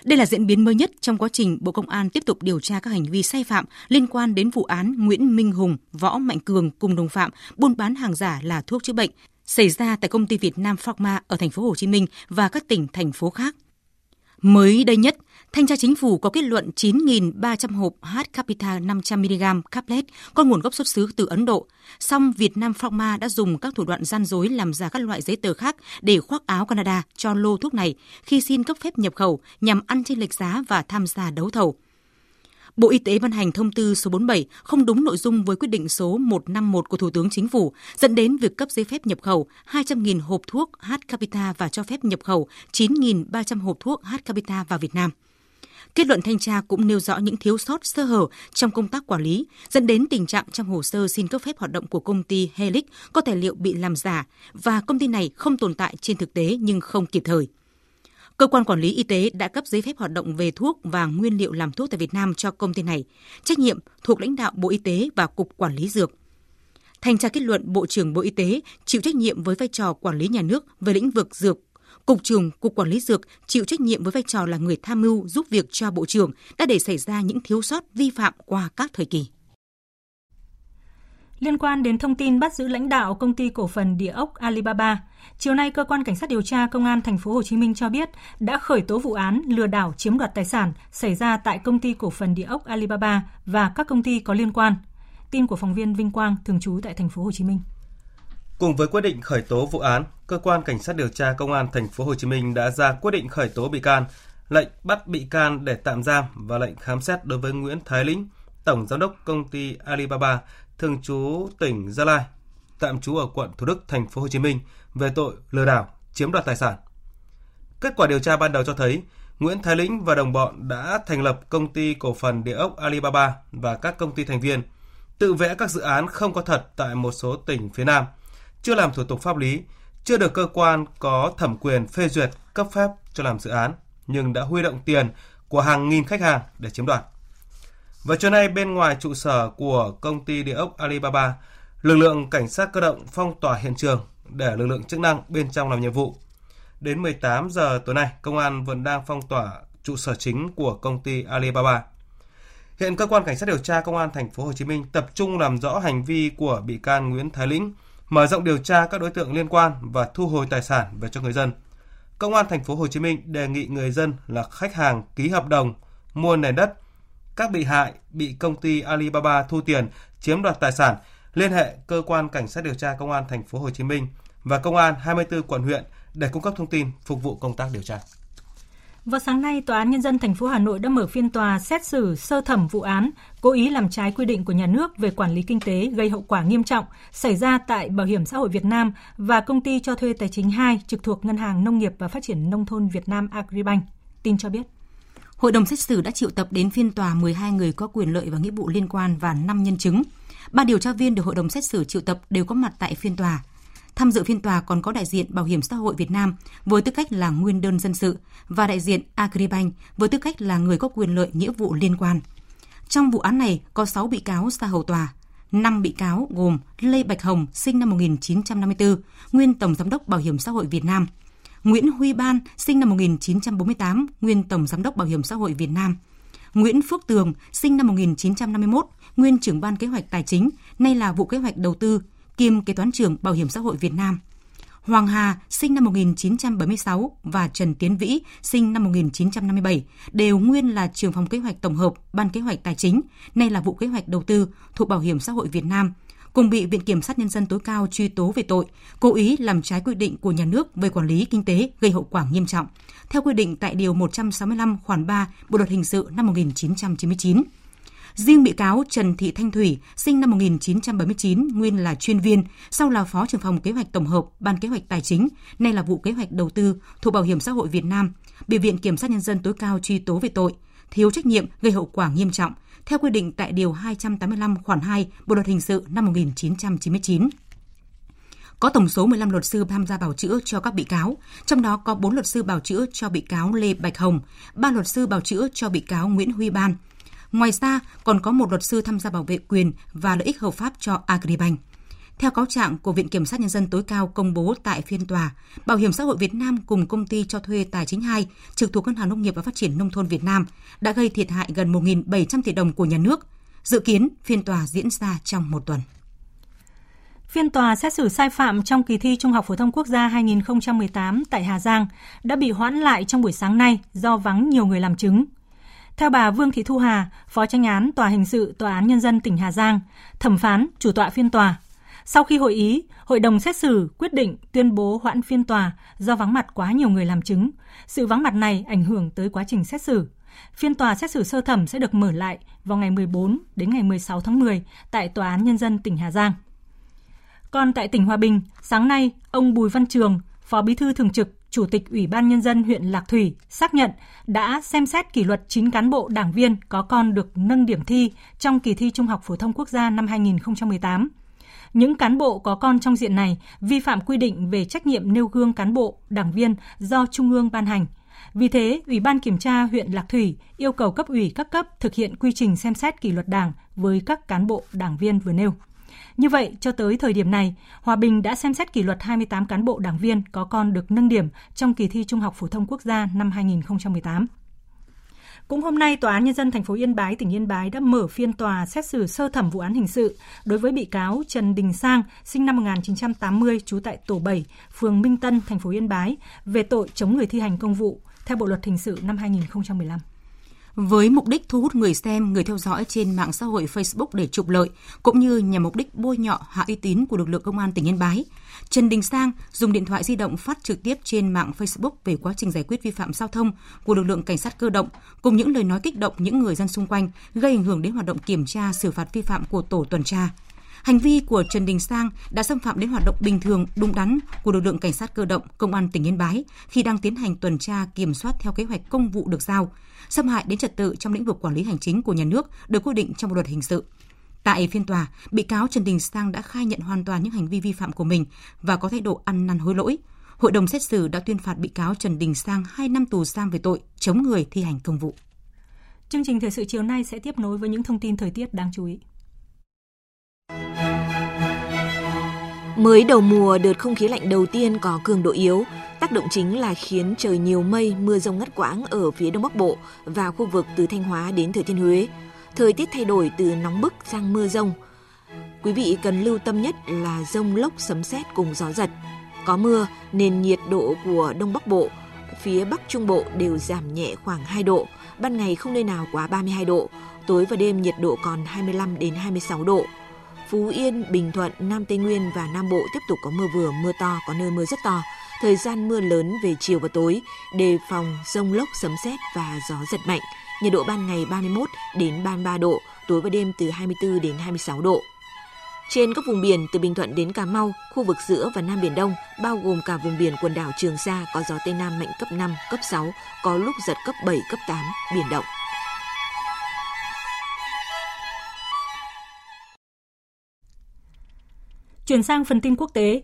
Đây là diễn biến mới nhất trong quá trình Bộ Công an tiếp tục điều tra các hành vi sai phạm liên quan đến vụ án Nguyễn Minh Hùng, Võ Mạnh Cường cùng đồng phạm buôn bán hàng giả là thuốc chữa bệnh xảy ra tại công ty Việt Nam Pharma ở thành phố Hồ Chí Minh và các tỉnh thành phố khác. Mới đây nhất, Thanh tra Chính phủ có kết luận 9.300 hộp H Capita 500mg caplet có nguồn gốc xuất xứ từ Ấn Độ. Song Việt Nam Pharma đã dùng các thủ đoạn gian dối làm giả các loại giấy tờ khác để khoác áo Canada cho lô thuốc này khi xin cấp phép nhập khẩu nhằm ăn trên lệch giá và tham gia đấu thầu. Bộ Y tế ban hành thông tư số 47 không đúng nội dung với quyết định số 151 của Thủ tướng Chính phủ, dẫn đến việc cấp giấy phép nhập khẩu 200.000 hộp thuốc H Capita và cho phép nhập khẩu 9.300 hộp thuốc H Capita vào Việt Nam. Kết luận thanh tra cũng nêu rõ những thiếu sót sơ hở trong công tác quản lý, dẫn đến tình trạng trong hồ sơ xin cấp phép hoạt động của công ty Helix có tài liệu bị làm giả và công ty này không tồn tại trên thực tế nhưng không kịp thời. Cơ quan quản lý y tế đã cấp giấy phép hoạt động về thuốc và nguyên liệu làm thuốc tại Việt Nam cho công ty này, trách nhiệm thuộc lãnh đạo Bộ Y tế và Cục Quản lý Dược. Thanh tra kết luận Bộ trưởng Bộ Y tế chịu trách nhiệm với vai trò quản lý nhà nước về lĩnh vực dược. Cục trưởng Cục Quản lý Dược chịu trách nhiệm với vai trò là người tham mưu giúp việc cho Bộ trưởng đã để xảy ra những thiếu sót vi phạm qua các thời kỳ.
Liên quan đến thông tin bắt giữ lãnh đạo công ty cổ phần địa ốc Alibaba, chiều nay cơ quan cảnh sát điều tra công an thành phố Hồ Chí Minh cho biết đã khởi tố vụ án lừa đảo chiếm đoạt tài sản xảy ra tại công ty cổ phần địa ốc Alibaba và các công ty có liên quan. Tin của phóng viên Vinh Quang thường trú tại thành phố Hồ Chí Minh.
Cùng với quyết định khởi tố vụ án, cơ quan cảnh sát điều tra công an thành phố Hồ Chí Minh đã ra quyết định khởi tố bị can, lệnh bắt bị can để tạm giam và lệnh khám xét đối với Nguyễn Thái Lĩnh, tổng giám đốc công ty Alibaba thường trú tỉnh Gia Lai, tạm trú ở quận Thủ Đức, thành phố Hồ Chí Minh về tội lừa đảo, chiếm đoạt tài sản. Kết quả điều tra ban đầu cho thấy Nguyễn Thái Lĩnh và đồng bọn đã thành lập công ty cổ phần địa ốc Alibaba và các công ty thành viên, tự vẽ các dự án không có thật tại một số tỉnh phía Nam, chưa làm thủ tục pháp lý, chưa được cơ quan có thẩm quyền phê duyệt cấp phép cho làm dự án, nhưng đã huy động tiền của hàng nghìn khách hàng để chiếm đoạt. Và trưa nay bên ngoài trụ sở của công ty địa ốc Alibaba, lực lượng cảnh sát cơ động phong tỏa hiện trường để lực lượng chức năng bên trong làm nhiệm vụ. Đến 18 giờ tối nay, công an vẫn đang phong tỏa trụ sở chính của công ty Alibaba. Hiện cơ quan cảnh sát điều tra công an thành phố Hồ Chí Minh tập trung làm rõ hành vi của bị can Nguyễn Thái Lĩnh, mở rộng điều tra các đối tượng liên quan và thu hồi tài sản về cho người dân. Công an thành phố Hồ Chí Minh đề nghị người dân là khách hàng ký hợp đồng mua nền đất, các bị hại bị công ty Alibaba thu tiền, chiếm đoạt tài sản, liên hệ cơ quan cảnh sát điều tra công an thành phố Hồ Chí Minh và công an 24 quận huyện để cung cấp thông tin phục vụ công tác điều tra.
Vào sáng nay, Tòa án Nhân dân thành phố Hà Nội đã mở phiên tòa xét xử sơ thẩm vụ án cố ý làm trái quy định của nhà nước về quản lý kinh tế gây hậu quả nghiêm trọng xảy ra tại Bảo hiểm xã hội Việt Nam và công ty cho thuê tài chính 2 trực thuộc Ngân hàng Nông nghiệp và Phát triển Nông thôn Việt Nam Agribank. Tin cho biết.
Hội đồng xét xử đã triệu tập đến phiên tòa 12 người có quyền lợi và nghĩa vụ liên quan và 5 nhân chứng. Ba điều tra viên được hội đồng xét xử triệu tập đều có mặt tại phiên tòa. Tham dự phiên tòa còn có đại diện Bảo hiểm xã hội Việt Nam với tư cách là nguyên đơn dân sự và đại diện Agribank với tư cách là người có quyền lợi nghĩa vụ liên quan. Trong vụ án này có 6 bị cáo ra hầu tòa. 5 bị cáo gồm Lê Bạch Hồng, sinh năm 1954, nguyên Tổng Giám đốc Bảo hiểm xã hội Việt Nam, Nguyễn Huy Ban, sinh năm 1948, nguyên Tổng Giám đốc Bảo hiểm xã hội Việt Nam. Nguyễn Phước Tường, sinh năm 1951, nguyên trưởng ban kế hoạch tài chính, nay là vụ kế hoạch đầu tư, kiêm kế toán trưởng Bảo hiểm xã hội Việt Nam. Hoàng Hà, sinh năm 1976 và Trần Tiến Vĩ, sinh năm 1957, đều nguyên là trưởng phòng kế hoạch tổng hợp, ban kế hoạch tài chính, nay là vụ kế hoạch đầu tư thuộc Bảo hiểm xã hội Việt Nam – cùng bị Viện Kiểm sát Nhân dân tối cao truy tố về tội cố ý làm trái quy định của nhà nước về quản lý kinh tế gây hậu quả nghiêm trọng, theo quy định tại Điều 165 khoản 3 Bộ Luật Hình sự năm 1999. Riêng bị cáo Trần Thị Thanh Thủy, sinh năm 1979, nguyên là chuyên viên, sau là Phó trưởng phòng kế hoạch tổng hợp, Ban kế hoạch tài chính, nay là vụ kế hoạch đầu tư thuộc Bảo hiểm xã hội Việt Nam, bị Viện Kiểm sát Nhân dân tối cao truy tố về tội thiếu trách nhiệm gây hậu quả nghiêm trọng, theo quy định tại Điều 285 khoản 2 Bộ Luật Hình sự năm 1999 có tổng số 15 luật sư tham gia bảo chữa cho các bị cáo, trong đó có 4 luật sư bảo chữa cho bị cáo Lê Bạch Hồng, 3 luật sư bảo chữa cho bị cáo Nguyễn Huy Ban. Ngoài ra, còn có một luật sư tham gia bảo vệ quyền và lợi ích hợp pháp cho Agribank. Theo cáo trạng của Viện Kiểm sát Nhân dân tối cao công bố tại phiên tòa, Bảo hiểm xã hội Việt Nam cùng công ty cho thuê Tài chính 2 trực thuộc Ngân hàng Nông nghiệp và Phát triển Nông thôn Việt Nam đã gây thiệt hại gần 1.700 tỷ đồng của nhà nước. Dự kiến phiên tòa diễn ra trong một tuần.
Phiên tòa xét xử sai phạm trong kỳ thi Trung học phổ thông quốc gia 2018 tại Hà Giang đã bị hoãn lại trong buổi sáng nay do vắng nhiều người làm chứng. Theo bà Vương Thị Thu Hà, Phó tranh án Tòa hình sự Tòa án Nhân dân tỉnh Hà Giang, thẩm phán, chủ tọa phiên tòa, sau khi hội ý, hội đồng xét xử quyết định tuyên bố hoãn phiên tòa do vắng mặt quá nhiều người làm chứng. Sự vắng mặt này ảnh hưởng tới quá trình xét xử. Phiên tòa xét xử sơ thẩm sẽ được mở lại vào ngày 14 đến ngày 16 tháng 10 tại Tòa án Nhân dân tỉnh Hà Giang. Còn tại tỉnh Hòa Bình, sáng nay, ông Bùi Văn Trường, Phó Bí thư Thường trực, Chủ tịch Ủy ban Nhân dân huyện Lạc Thủy xác nhận đã xem xét kỷ luật 9 cán bộ đảng viên có con được nâng điểm thi trong kỳ thi Trung học Phổ thông Quốc gia năm 2018. Những cán bộ có con trong diện này vi phạm quy định về trách nhiệm nêu gương cán bộ, đảng viên do Trung ương ban hành. Vì thế, Ủy ban Kiểm tra huyện Lạc Thủy yêu cầu cấp ủy các cấp thực hiện quy trình xem xét kỷ luật đảng với các cán bộ, đảng viên vừa nêu. Như vậy, cho tới thời điểm này, Hòa Bình đã xem xét kỷ luật 28 cán bộ đảng viên có con được nâng điểm trong kỳ thi Trung học phổ thông quốc gia năm 2018. Cũng hôm nay, Tòa án Nhân dân thành phố Yên Bái, tỉnh Yên Bái đã mở phiên tòa xét xử sơ thẩm vụ án hình sự đối với bị cáo Trần Đình Sang, sinh năm 1980, trú tại tổ 7, phường Minh Tân, thành phố Yên Bái, về tội chống người thi hành công vụ, theo Bộ Luật Hình sự năm 2015
với mục đích thu hút người xem, người theo dõi trên mạng xã hội Facebook để trục lợi, cũng như nhằm mục đích bôi nhọ hạ uy tín của lực lượng công an tỉnh Yên Bái. Trần Đình Sang dùng điện thoại di động phát trực tiếp trên mạng Facebook về quá trình giải quyết vi phạm giao thông của lực lượng cảnh sát cơ động, cùng những lời nói kích động những người dân xung quanh, gây ảnh hưởng đến hoạt động kiểm tra xử phạt vi phạm của tổ tuần tra. Hành vi của Trần Đình Sang đã xâm phạm đến hoạt động bình thường, đúng đắn của lực lượng cảnh sát cơ động, công an tỉnh Yên Bái khi đang tiến hành tuần tra kiểm soát theo kế hoạch công vụ được giao, xâm hại đến trật tự trong lĩnh vực quản lý hành chính của nhà nước được quy định trong bộ luật hình sự. Tại phiên tòa, bị cáo Trần Đình Sang đã khai nhận hoàn toàn những hành vi vi phạm của mình và có thái độ ăn năn hối lỗi. Hội đồng xét xử đã tuyên phạt bị cáo Trần Đình Sang 2 năm tù giam về tội chống người thi hành công vụ.
Chương trình thời sự chiều nay sẽ tiếp nối với những thông tin thời tiết đáng chú ý.
Mới đầu mùa, đợt không khí lạnh đầu tiên có cường độ yếu, tác động chính là khiến trời nhiều mây, mưa rông ngắt quãng ở phía đông bắc bộ và khu vực từ Thanh Hóa đến Thừa Thiên Huế. Thời tiết thay đổi từ nóng bức sang mưa rông. Quý vị cần lưu tâm nhất là rông lốc sấm sét cùng gió giật. Có mưa nên nhiệt độ của Đông Bắc Bộ, phía Bắc Trung Bộ đều giảm nhẹ khoảng 2 độ, ban ngày không nơi nào quá 32 độ, tối và đêm nhiệt độ còn 25 đến 26 độ. Phú Yên, Bình Thuận, Nam Tây Nguyên và Nam Bộ tiếp tục có mưa vừa, mưa to, có nơi mưa rất to. Thời gian mưa lớn về chiều và tối, đề phòng rông lốc sấm sét và gió giật mạnh. Nhiệt độ ban ngày 31 đến 33 độ, tối và đêm từ 24 đến 26 độ. Trên các vùng biển từ Bình Thuận đến Cà Mau, khu vực giữa và Nam Biển Đông, bao gồm cả vùng biển quần đảo Trường Sa có gió Tây Nam mạnh cấp 5, cấp 6, có lúc giật cấp 7, cấp 8, biển động.
Chuyển sang phần tin quốc tế,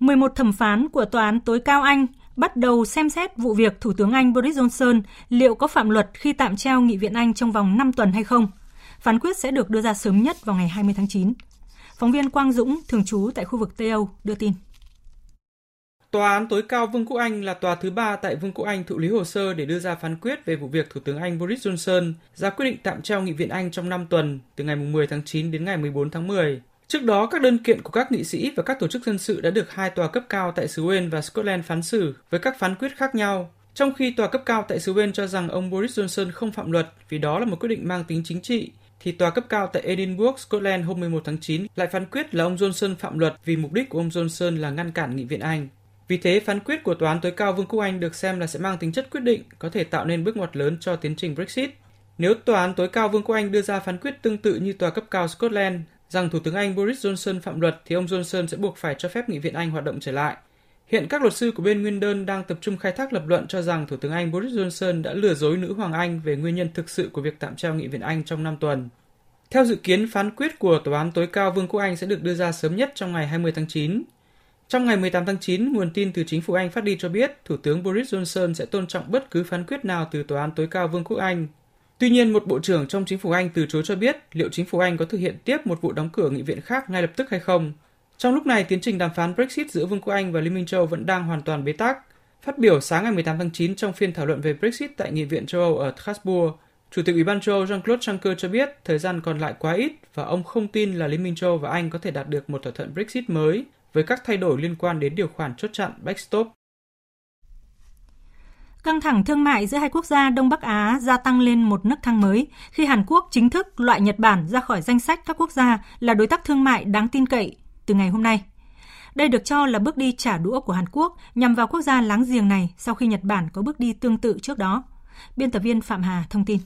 11 thẩm phán của Tòa án tối cao Anh bắt đầu xem xét vụ việc Thủ tướng Anh Boris Johnson liệu có phạm luật khi tạm treo Nghị viện Anh trong vòng 5 tuần hay không. Phán quyết sẽ được đưa ra sớm nhất vào ngày 20 tháng 9. Phóng viên Quang Dũng, thường trú tại khu vực Tây Âu, đưa tin.
Tòa án tối cao Vương quốc Anh là tòa thứ ba tại Vương quốc Anh thụ lý hồ sơ để đưa ra phán quyết về vụ việc Thủ tướng Anh Boris Johnson ra quyết định tạm treo Nghị viện Anh trong 5 tuần từ ngày 10 tháng 9 đến ngày 14 tháng 10. Trước đó, các đơn kiện của các nghị sĩ và các tổ chức dân sự đã được hai tòa cấp cao tại xứ Wales và Scotland phán xử với các phán quyết khác nhau. Trong khi tòa cấp cao tại xứ Wales cho rằng ông Boris Johnson không phạm luật vì đó là một quyết định mang tính chính trị, thì tòa cấp cao tại Edinburgh, Scotland hôm 11 tháng 9 lại phán quyết là ông Johnson phạm luật vì mục đích của ông Johnson là ngăn cản nghị viện Anh. Vì thế, phán quyết của Tòa án tối cao Vương quốc Anh được xem là sẽ mang tính chất quyết định, có thể tạo nên bước ngoặt lớn cho tiến trình Brexit. Nếu Tòa án tối cao Vương quốc Anh đưa ra phán quyết tương tự như Tòa cấp cao Scotland rằng Thủ tướng Anh Boris Johnson phạm luật thì ông Johnson sẽ buộc phải cho phép Nghị viện Anh hoạt động trở lại. Hiện các luật sư của bên nguyên đơn đang tập trung khai thác lập luận cho rằng Thủ tướng Anh Boris Johnson đã lừa dối nữ hoàng Anh về nguyên nhân thực sự của việc tạm treo Nghị viện Anh trong 5 tuần. Theo dự kiến, phán quyết của Tòa án tối cao Vương quốc Anh sẽ được đưa ra sớm nhất trong ngày 20 tháng 9. Trong ngày 18 tháng 9, nguồn tin từ chính phủ Anh phát đi cho biết Thủ tướng Boris Johnson sẽ tôn trọng bất cứ phán quyết nào từ Tòa án tối cao Vương quốc Anh. Tuy nhiên, một bộ trưởng trong chính phủ Anh từ chối cho biết liệu chính phủ Anh có thực hiện tiếp một vụ đóng cửa nghị viện khác ngay lập tức hay không. Trong lúc này, tiến trình đàm phán Brexit giữa Vương quốc Anh và Liên minh châu vẫn đang hoàn toàn bế tắc. Phát biểu sáng ngày 18 tháng 9 trong phiên thảo luận về Brexit tại Nghị viện châu Âu ở Strasbourg, Chủ tịch Ủy ban châu Âu Jean-Claude Juncker cho biết thời gian còn lại quá ít và ông không tin là Liên minh châu và Anh có thể đạt được một thỏa thuận Brexit mới với các thay đổi liên quan đến điều khoản chốt chặn backstop.
Căng thẳng thương mại giữa hai quốc gia Đông Bắc Á gia tăng lên một nấc thang mới khi Hàn Quốc chính thức loại Nhật Bản ra khỏi danh sách các quốc gia là đối tác thương mại đáng tin cậy từ ngày hôm nay. Đây được cho là bước đi trả đũa của Hàn Quốc nhằm vào quốc gia láng giềng này sau khi Nhật Bản có bước đi tương tự trước đó. Biên tập viên Phạm Hà thông tin.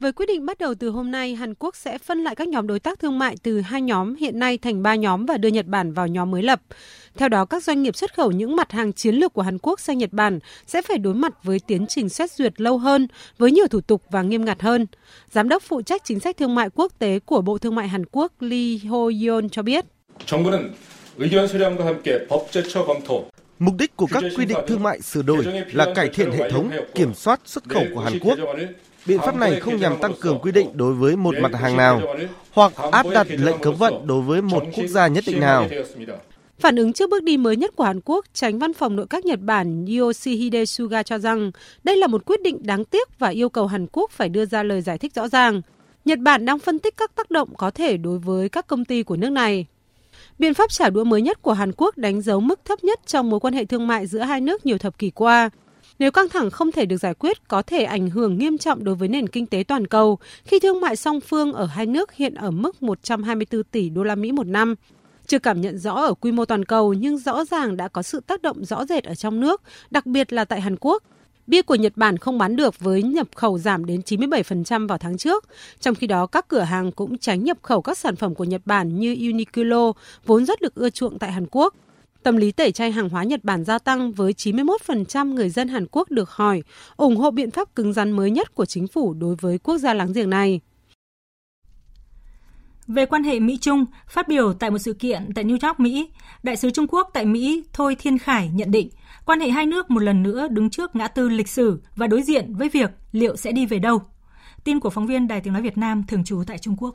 Với quyết định bắt đầu từ hôm nay, Hàn Quốc sẽ phân lại các nhóm đối tác thương mại từ hai nhóm hiện nay thành ba nhóm và đưa Nhật Bản vào nhóm mới lập. Theo đó, các doanh nghiệp xuất khẩu những mặt hàng chiến lược của Hàn Quốc sang Nhật Bản sẽ phải đối mặt với tiến trình xét duyệt lâu hơn, với nhiều thủ tục và nghiêm ngặt hơn. Giám đốc phụ trách chính sách thương mại quốc tế của Bộ Thương mại Hàn Quốc Lee Ho-yeon cho biết.
Mục đích của các quy định thương mại sửa đổi là cải thiện hệ thống kiểm soát xuất khẩu của Hàn Quốc Biện pháp này không nhằm tăng cường quy định đối với một mặt hàng nào hoặc áp đặt lệnh cấm vận đối với một quốc gia nhất định nào.
Phản ứng trước bước đi mới nhất của Hàn Quốc, tránh văn phòng nội các Nhật Bản Yoshihide Suga cho rằng đây là một quyết định đáng tiếc và yêu cầu Hàn Quốc phải đưa ra lời giải thích rõ ràng. Nhật Bản đang phân tích các tác động có thể đối với các công ty của nước này. Biện pháp trả đũa mới nhất của Hàn Quốc đánh dấu mức thấp nhất trong mối quan hệ thương mại giữa hai nước nhiều thập kỷ qua. Nếu căng thẳng không thể được giải quyết, có thể ảnh hưởng nghiêm trọng đối với nền kinh tế toàn cầu khi thương mại song phương ở hai nước hiện ở mức 124 tỷ đô la Mỹ một năm. Chưa cảm nhận rõ ở quy mô toàn cầu nhưng rõ ràng đã có sự tác động rõ rệt ở trong nước, đặc biệt là tại Hàn Quốc. Bia của Nhật Bản không bán được với nhập khẩu giảm đến 97% vào tháng trước. Trong khi đó, các cửa hàng cũng tránh nhập khẩu các sản phẩm của Nhật Bản như Uniqlo, vốn rất được ưa chuộng tại Hàn Quốc. Tâm lý tẩy chay hàng hóa Nhật Bản gia tăng với 91% người dân Hàn Quốc được hỏi ủng hộ biện pháp cứng rắn mới nhất của chính phủ đối với quốc gia láng giềng này.
Về quan hệ Mỹ-Trung, phát biểu tại một sự kiện tại New York, Mỹ, Đại sứ Trung Quốc tại Mỹ Thôi Thiên Khải nhận định quan hệ hai nước một lần nữa đứng trước ngã tư lịch sử và đối diện với việc liệu sẽ đi về đâu. Tin của phóng viên Đài Tiếng Nói Việt Nam thường trú tại Trung Quốc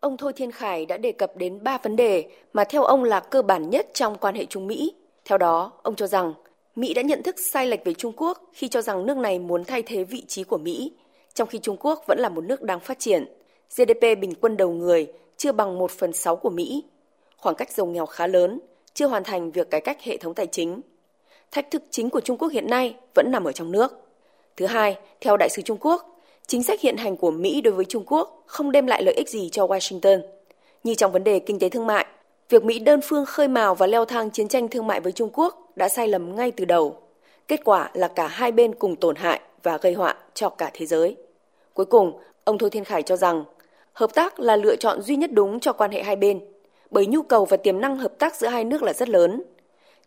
ông Thôi Thiên Khải đã đề cập đến ba vấn đề mà theo ông là cơ bản nhất trong quan hệ Trung Mỹ. Theo đó, ông cho rằng Mỹ đã nhận thức sai lệch về Trung Quốc khi cho rằng nước này muốn thay thế vị trí của Mỹ, trong khi Trung Quốc vẫn là một nước đang phát triển. GDP bình quân đầu người chưa bằng 1 phần 6 của Mỹ. Khoảng cách giàu nghèo khá lớn, chưa hoàn thành việc cải cách hệ thống tài chính. Thách thức chính của Trung Quốc hiện nay vẫn nằm ở trong nước. Thứ hai, theo đại sứ Trung Quốc, chính sách hiện hành của Mỹ đối với Trung Quốc không đem lại lợi ích gì cho Washington. Như trong vấn đề kinh tế thương mại, việc Mỹ đơn phương khơi mào và leo thang chiến tranh thương mại với Trung Quốc đã sai lầm ngay từ đầu. Kết quả là cả hai bên cùng tổn hại và gây họa cho cả thế giới. Cuối cùng, ông Thôi Thiên Khải cho rằng hợp tác là lựa chọn duy nhất đúng cho quan hệ hai bên, bởi nhu cầu và tiềm năng hợp tác giữa hai nước là rất lớn.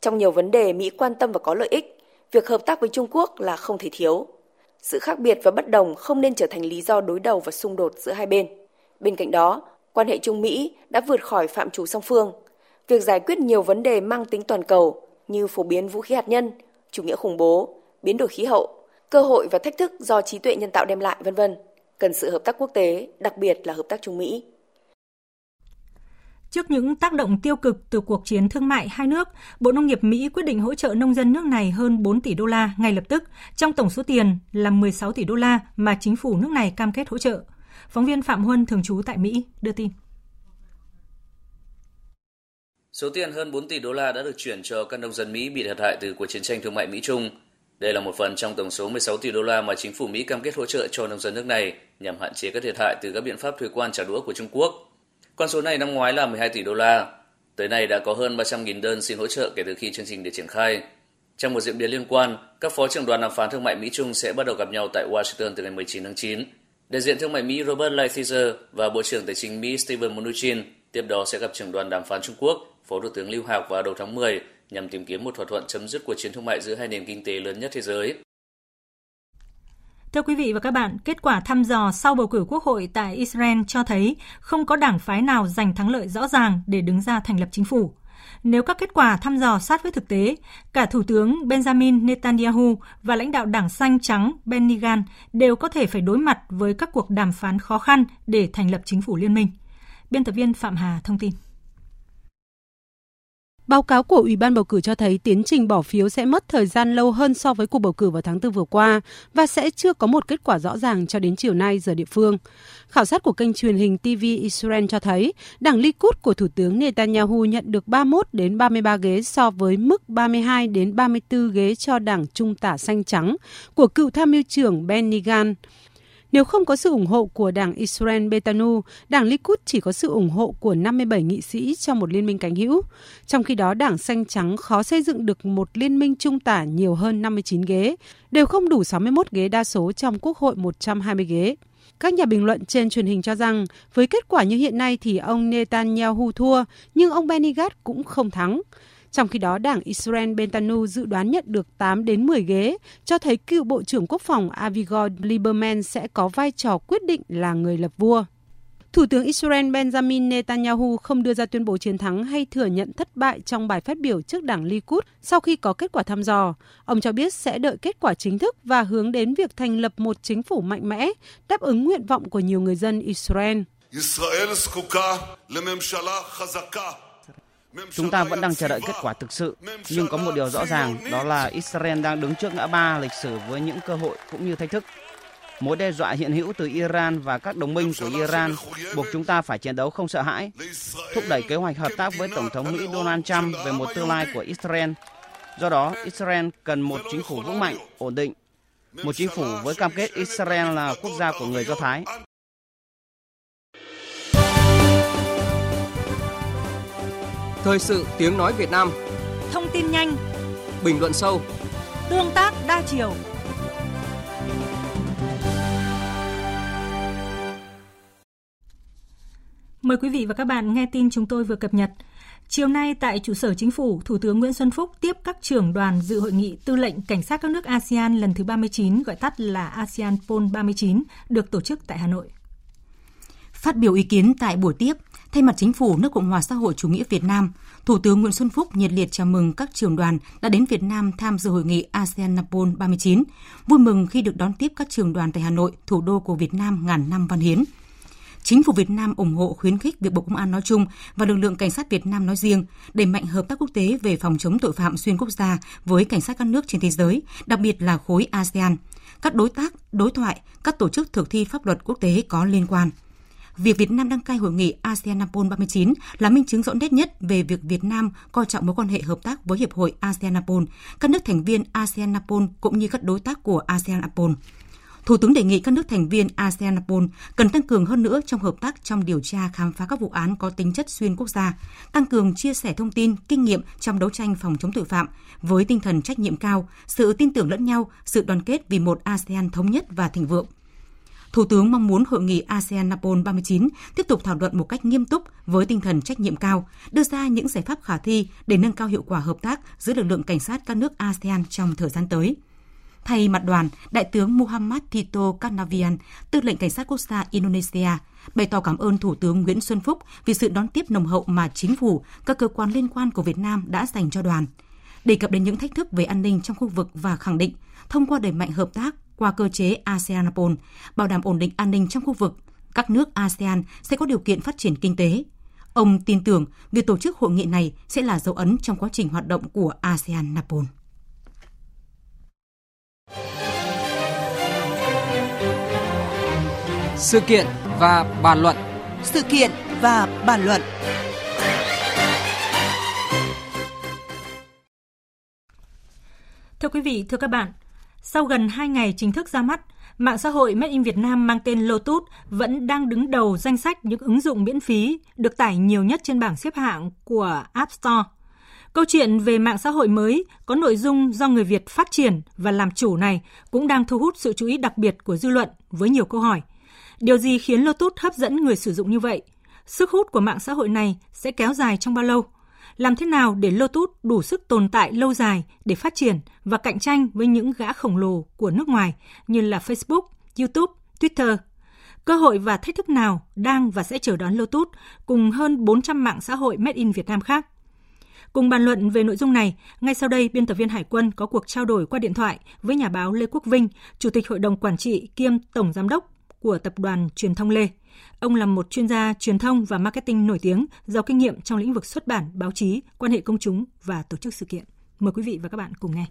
Trong nhiều vấn đề Mỹ quan tâm và có lợi ích, việc hợp tác với Trung Quốc là không thể thiếu. Sự khác biệt và bất đồng không nên trở thành lý do đối đầu và xung đột giữa hai bên. Bên cạnh đó, quan hệ Trung Mỹ đã vượt khỏi phạm trù song phương. Việc giải quyết nhiều vấn đề mang tính toàn cầu như phổ biến vũ khí hạt nhân, chủ nghĩa khủng bố, biến đổi khí hậu, cơ hội và thách thức do trí tuệ nhân tạo đem lại, vân vân, cần sự hợp tác quốc tế, đặc biệt là hợp tác Trung Mỹ.
Trước những tác động tiêu cực từ cuộc chiến thương mại hai nước, Bộ Nông nghiệp Mỹ quyết định hỗ trợ nông dân nước này hơn 4 tỷ đô la ngay lập tức, trong tổng số tiền là 16 tỷ đô la mà chính phủ nước này cam kết hỗ trợ. Phóng viên Phạm Huân thường trú tại Mỹ đưa tin.
Số tiền hơn 4 tỷ đô la đã được chuyển cho các nông dân Mỹ bị thiệt hại từ cuộc chiến tranh thương mại Mỹ-Trung. Đây là một phần trong tổng số 16 tỷ đô la mà chính phủ Mỹ cam kết hỗ trợ cho nông dân nước này nhằm hạn chế các thiệt hại từ các biện pháp thuế quan trả đũa của Trung Quốc. Con số này năm ngoái là 12 tỷ đô la. Tới nay đã có hơn 300.000 đơn xin hỗ trợ kể từ khi chương trình được triển khai. Trong một diễn biến liên quan, các phó trưởng đoàn đàm phán thương mại Mỹ-Trung sẽ bắt đầu gặp nhau tại Washington từ ngày 19 tháng 9. Đại diện thương mại Mỹ Robert Lighthizer và Bộ trưởng Tài chính Mỹ Steven Mnuchin tiếp đó sẽ gặp trưởng đoàn đàm phán Trung Quốc, Phó Thủ tướng Lưu Hạc vào đầu tháng 10 nhằm tìm kiếm một thỏa thuận chấm dứt cuộc chiến thương mại giữa hai nền kinh tế lớn nhất thế giới.
Thưa quý vị và các bạn, kết quả thăm dò sau bầu cử quốc hội tại Israel cho thấy không có đảng phái nào giành thắng lợi rõ ràng để đứng ra thành lập chính phủ. Nếu các kết quả thăm dò sát với thực tế, cả Thủ tướng Benjamin Netanyahu và lãnh đạo Đảng Xanh Trắng Benny Gantz đều có thể phải đối mặt với các cuộc đàm phán khó khăn để thành lập chính phủ liên minh. Biên tập viên Phạm Hà thông tin.
Báo cáo của Ủy ban bầu cử cho thấy tiến trình bỏ phiếu sẽ mất thời gian lâu hơn so với cuộc bầu cử vào tháng 4 vừa qua và sẽ chưa có một kết quả rõ ràng cho đến chiều nay giờ địa phương. Khảo sát của kênh truyền hình TV Israel cho thấy, đảng Likud của Thủ tướng Netanyahu nhận được 31 đến 33 ghế so với mức 32 đến 34 ghế cho đảng Trung tả xanh trắng của cựu tham mưu trưởng Benny Gantz. Nếu không có sự ủng hộ của đảng Israel Betanu, đảng Likud chỉ có sự ủng hộ của 57 nghị sĩ trong một liên minh cánh hữu. Trong khi đó, đảng xanh trắng khó xây dựng được một liên minh trung tả nhiều hơn 59 ghế, đều không đủ 61 ghế đa số trong Quốc hội 120 ghế. Các nhà bình luận trên truyền hình cho rằng với kết quả như hiện nay thì ông Netanyahu thua, nhưng ông Benny Gantz cũng không thắng. Trong khi đó, đảng Israel Bentanu dự đoán nhận được 8 đến 10 ghế, cho thấy cựu Bộ trưởng Quốc phòng Avigor Lieberman sẽ có vai trò quyết định là người lập vua. Thủ tướng Israel Benjamin Netanyahu không đưa ra tuyên bố chiến thắng hay thừa nhận thất bại trong bài phát biểu trước đảng Likud sau khi có kết quả thăm dò. Ông cho biết sẽ đợi kết quả chính thức và hướng đến việc thành lập một chính phủ mạnh mẽ, đáp ứng nguyện vọng của nhiều người dân Israel. Israel
Chúng ta vẫn đang chờ đợi kết quả thực sự, nhưng có một điều rõ ràng đó là Israel đang đứng trước ngã ba lịch sử với những cơ hội cũng như thách thức. Mối đe dọa hiện hữu từ Iran và các đồng minh của Iran buộc chúng ta phải chiến đấu không sợ hãi, thúc đẩy kế hoạch hợp tác với Tổng thống Mỹ Donald Trump về một tương lai của Israel. Do đó, Israel cần một chính phủ vững mạnh, ổn định, một chính phủ với cam kết Israel là quốc gia của người Do Thái.
Thời sự tiếng nói Việt Nam
Thông tin nhanh
Bình luận sâu
Tương tác đa chiều Mời quý vị và các bạn nghe tin chúng tôi vừa cập nhật. Chiều nay tại trụ sở chính phủ, Thủ tướng Nguyễn Xuân Phúc tiếp các trưởng đoàn dự hội nghị tư lệnh cảnh sát các nước ASEAN lần thứ 39, gọi tắt là ASEAN Pol 39, được tổ chức tại Hà Nội.
Phát biểu ý kiến tại buổi tiếp, thay mặt chính phủ nước Cộng hòa xã hội chủ nghĩa Việt Nam, Thủ tướng Nguyễn Xuân Phúc nhiệt liệt chào mừng các trưởng đoàn đã đến Việt Nam tham dự hội nghị ASEAN Napol 39, vui mừng khi được đón tiếp các trưởng đoàn tại Hà Nội, thủ đô của Việt Nam ngàn năm văn hiến. Chính phủ Việt Nam ủng hộ khuyến khích việc Bộ Công an nói chung và lực lượng cảnh sát Việt Nam nói riêng đẩy mạnh hợp tác quốc tế về phòng chống tội phạm xuyên quốc gia với cảnh sát các nước trên thế giới, đặc biệt là khối ASEAN, các đối tác, đối thoại, các tổ chức thực thi pháp luật quốc tế có liên quan – việc Việt Nam đăng cai hội nghị ASEAN Napol 39 là minh chứng rõ nét nhất về việc Việt Nam coi trọng mối quan hệ hợp tác với Hiệp hội ASEAN Napol, các nước thành viên ASEAN Napol cũng như các đối tác của ASEAN Napol. Thủ tướng đề nghị các nước thành viên ASEAN Napol cần tăng cường hơn nữa trong hợp tác trong điều tra khám phá các vụ án có tính chất xuyên quốc gia, tăng cường chia sẻ thông tin, kinh nghiệm trong đấu tranh phòng chống tội phạm với tinh thần trách nhiệm cao, sự tin tưởng lẫn nhau, sự đoàn kết vì một ASEAN thống nhất và thịnh vượng. Thủ tướng mong muốn hội nghị ASEAN Napol 39 tiếp tục thảo luận một cách nghiêm túc với tinh thần trách nhiệm cao, đưa ra những giải pháp khả thi để nâng cao hiệu quả hợp tác giữa lực lượng cảnh sát các nước ASEAN trong thời gian tới. Thay mặt đoàn, Đại tướng Muhammad Tito Karnavian, tư lệnh cảnh sát quốc gia Indonesia, bày tỏ cảm ơn Thủ tướng Nguyễn Xuân Phúc vì sự đón tiếp nồng hậu mà chính phủ, các cơ quan liên quan của Việt Nam đã dành cho đoàn. Đề cập đến những thách thức về an ninh trong khu vực và khẳng định, thông qua đẩy mạnh hợp tác, qua cơ chế ASEAN-APOL, bảo đảm ổn định an ninh trong khu vực, các nước ASEAN sẽ có điều kiện phát triển kinh tế. Ông tin tưởng việc tổ chức hội nghị này sẽ là dấu ấn trong quá trình hoạt động của ASEAN-NAPOL.
Sự kiện và bàn luận
Sự kiện và bàn luận
Thưa quý vị, thưa các bạn, sau gần 2 ngày chính thức ra mắt, mạng xã hội Made in Việt Nam mang tên Lotus vẫn đang đứng đầu danh sách những ứng dụng miễn phí được tải nhiều nhất trên bảng xếp hạng của App Store. Câu chuyện về mạng xã hội mới có nội dung do người Việt phát triển và làm chủ này cũng đang thu hút sự chú ý đặc biệt của dư luận với nhiều câu hỏi. Điều gì khiến Lotus hấp dẫn người sử dụng như vậy? Sức hút của mạng xã hội này sẽ kéo dài trong bao lâu? Làm thế nào để Lotus đủ sức tồn tại lâu dài để phát triển và cạnh tranh với những gã khổng lồ của nước ngoài như là Facebook, YouTube, Twitter? Cơ hội và thách thức nào đang và sẽ chờ đón Lotus cùng hơn 400 mạng xã hội made in Việt Nam khác? Cùng bàn luận về nội dung này, ngay sau đây biên tập viên Hải quân có cuộc trao đổi qua điện thoại với nhà báo Lê Quốc Vinh, Chủ tịch Hội đồng Quản trị kiêm Tổng Giám đốc của Tập đoàn Truyền thông Lê. Ông là một chuyên gia truyền thông và marketing nổi tiếng, giàu kinh nghiệm trong lĩnh vực xuất bản, báo chí, quan hệ công chúng và tổ chức sự kiện. Mời quý vị và các bạn cùng nghe.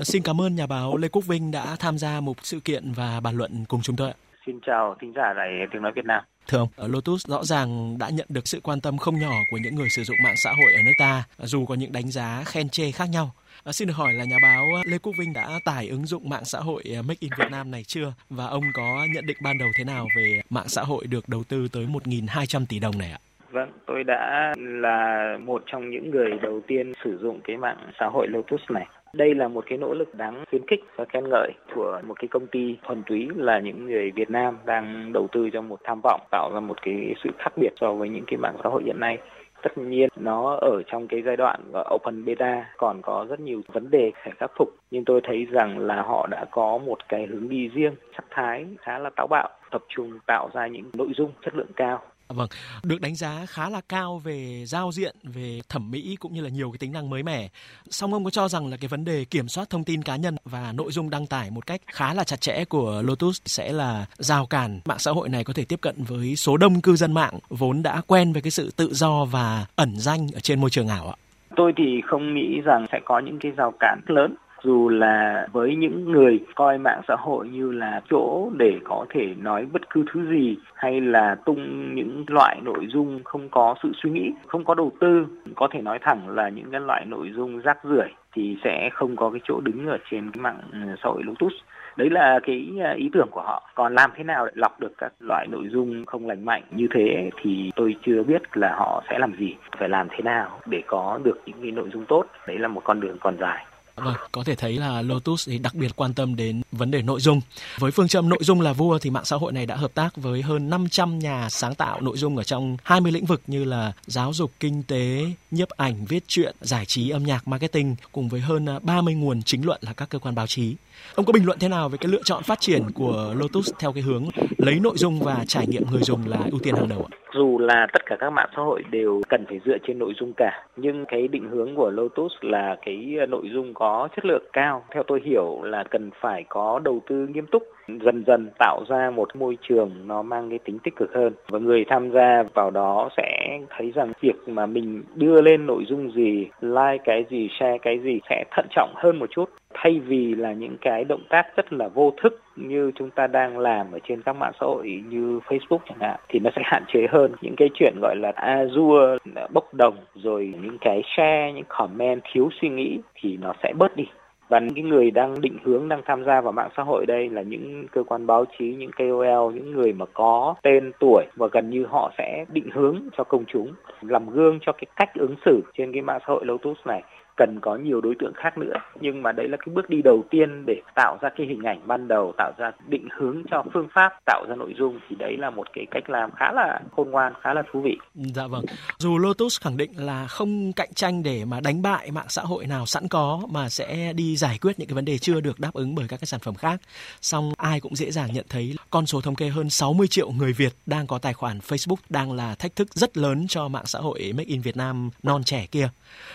Xin cảm ơn nhà báo Lê Quốc Vinh đã tham gia một sự kiện và bàn luận cùng chúng tôi.
Xin chào thính giả đài tiếng nói Việt Nam.
Thưa ông, Lotus rõ ràng đã nhận được sự quan tâm không nhỏ của những người sử dụng mạng xã hội ở nước ta, dù có những đánh giá khen chê khác nhau. À, xin được hỏi là nhà báo à, Lê Quốc Vinh đã tải ứng dụng mạng xã hội à, Make in Việt Nam này chưa? Và ông có nhận định ban đầu thế nào về mạng xã hội được đầu tư tới 1.200 tỷ đồng này ạ?
Vâng, tôi đã là một trong những người đầu tiên sử dụng cái mạng xã hội Lotus này. Đây là một cái nỗ lực đáng khuyến khích và khen ngợi của một cái công ty thuần túy là những người Việt Nam đang đầu tư cho một tham vọng tạo ra một cái sự khác biệt so với những cái mạng xã hội hiện nay. Tất nhiên nó ở trong cái giai đoạn open beta còn có rất nhiều vấn đề phải khắc phục. Nhưng tôi thấy rằng là họ đã có một cái hướng đi riêng, sắc thái khá là táo bạo, tập trung tạo ra những nội dung chất lượng cao.
Dạ vâng, được đánh giá khá là cao về giao diện, về thẩm mỹ cũng như là nhiều cái tính năng mới mẻ. Song ông có cho rằng là cái vấn đề kiểm soát thông tin cá nhân và nội dung đăng tải một cách khá là chặt chẽ của Lotus sẽ là rào cản mạng xã hội này có thể tiếp cận với số đông cư dân mạng vốn đã quen với cái sự tự do và ẩn danh ở trên môi trường ảo ạ?
Tôi thì không nghĩ rằng sẽ có những cái rào cản lớn dù là với những người coi mạng xã hội như là chỗ để có thể nói bất cứ thứ gì hay là tung những loại nội dung không có sự suy nghĩ, không có đầu tư, có thể nói thẳng là những cái loại nội dung rác rưởi thì sẽ không có cái chỗ đứng ở trên cái mạng ừ, xã hội Lotus đấy là cái à, ý tưởng của họ. Còn làm thế nào để lọc được các loại nội dung không lành mạnh như thế thì tôi chưa biết là họ sẽ làm gì phải làm thế nào để có được những cái nội dung tốt. Đấy là một con đường còn dài.
Vâng, có thể thấy là Lotus thì đặc biệt quan tâm đến vấn đề nội dung. Với phương châm nội dung là vua thì mạng xã hội này đã hợp tác với hơn 500 nhà sáng tạo nội dung ở trong 20 lĩnh vực như là giáo dục, kinh tế, nhiếp ảnh, viết truyện, giải trí, âm nhạc, marketing cùng với hơn à, 30 nguồn chính luận là các cơ quan báo chí. Ông có bình luận thế nào về cái lựa chọn phát triển của Lotus theo cái hướng lấy nội dung và trải nghiệm người dùng là ưu tiên hàng đầu ạ?
Dù là tất cả các mạng xã hội đều cần phải dựa trên nội dung cả, nhưng cái định hướng của Lotus là cái ờ, nội dung có chất lượng cao. Theo tôi hiểu là cần phải có đầu tư nghiêm túc dần dần tạo ra một môi trường nó mang cái tính tích cực hơn và người tham gia vào đó sẽ thấy rằng việc mà mình đưa lên nội dung gì like cái gì share cái gì sẽ thận trọng hơn một chút thay vì là những cái động tác rất là vô thức như chúng ta đang làm ở trên các mạng xã hội như Facebook chẳng hạn, thì nó sẽ hạn chế hơn những cái chuyện gọi là azure, bốc đồng, rồi những cái share, những comment thiếu suy nghĩ thì nó sẽ bớt đi. Và những người đang định hướng, đang tham gia vào mạng xã hội đây là những cơ quan báo chí, những KOL những người mà có tên tuổi và gần như họ sẽ định hướng cho công chúng, làm gương cho cái cách ứng xử trên cái mạng xã hội Lotus này cần có nhiều đối tượng khác nữa. Nhưng mà đấy là cái bước đi đầu tiên để tạo ra cái hình ảnh ban đầu, tạo ra định hướng cho phương pháp, tạo ra nội dung. Thì đấy là một cái cách làm khá là khôn ngoan, khá là thú vị.
Dạ vâng. Dù Lotus khẳng định là không cạnh tranh để mà đánh bại mạng xã hội nào sẵn có, mà sẽ đi giải quyết những cái vấn đề chưa được đáp ứng bởi các cái sản phẩm khác. Song ai cũng dễ dàng nhận thấy con số thống kê hơn 60 triệu người Việt đang có tài khoản Facebook đang là thách thức rất lớn cho mạng xã hội Make in Việt Nam non trẻ kia.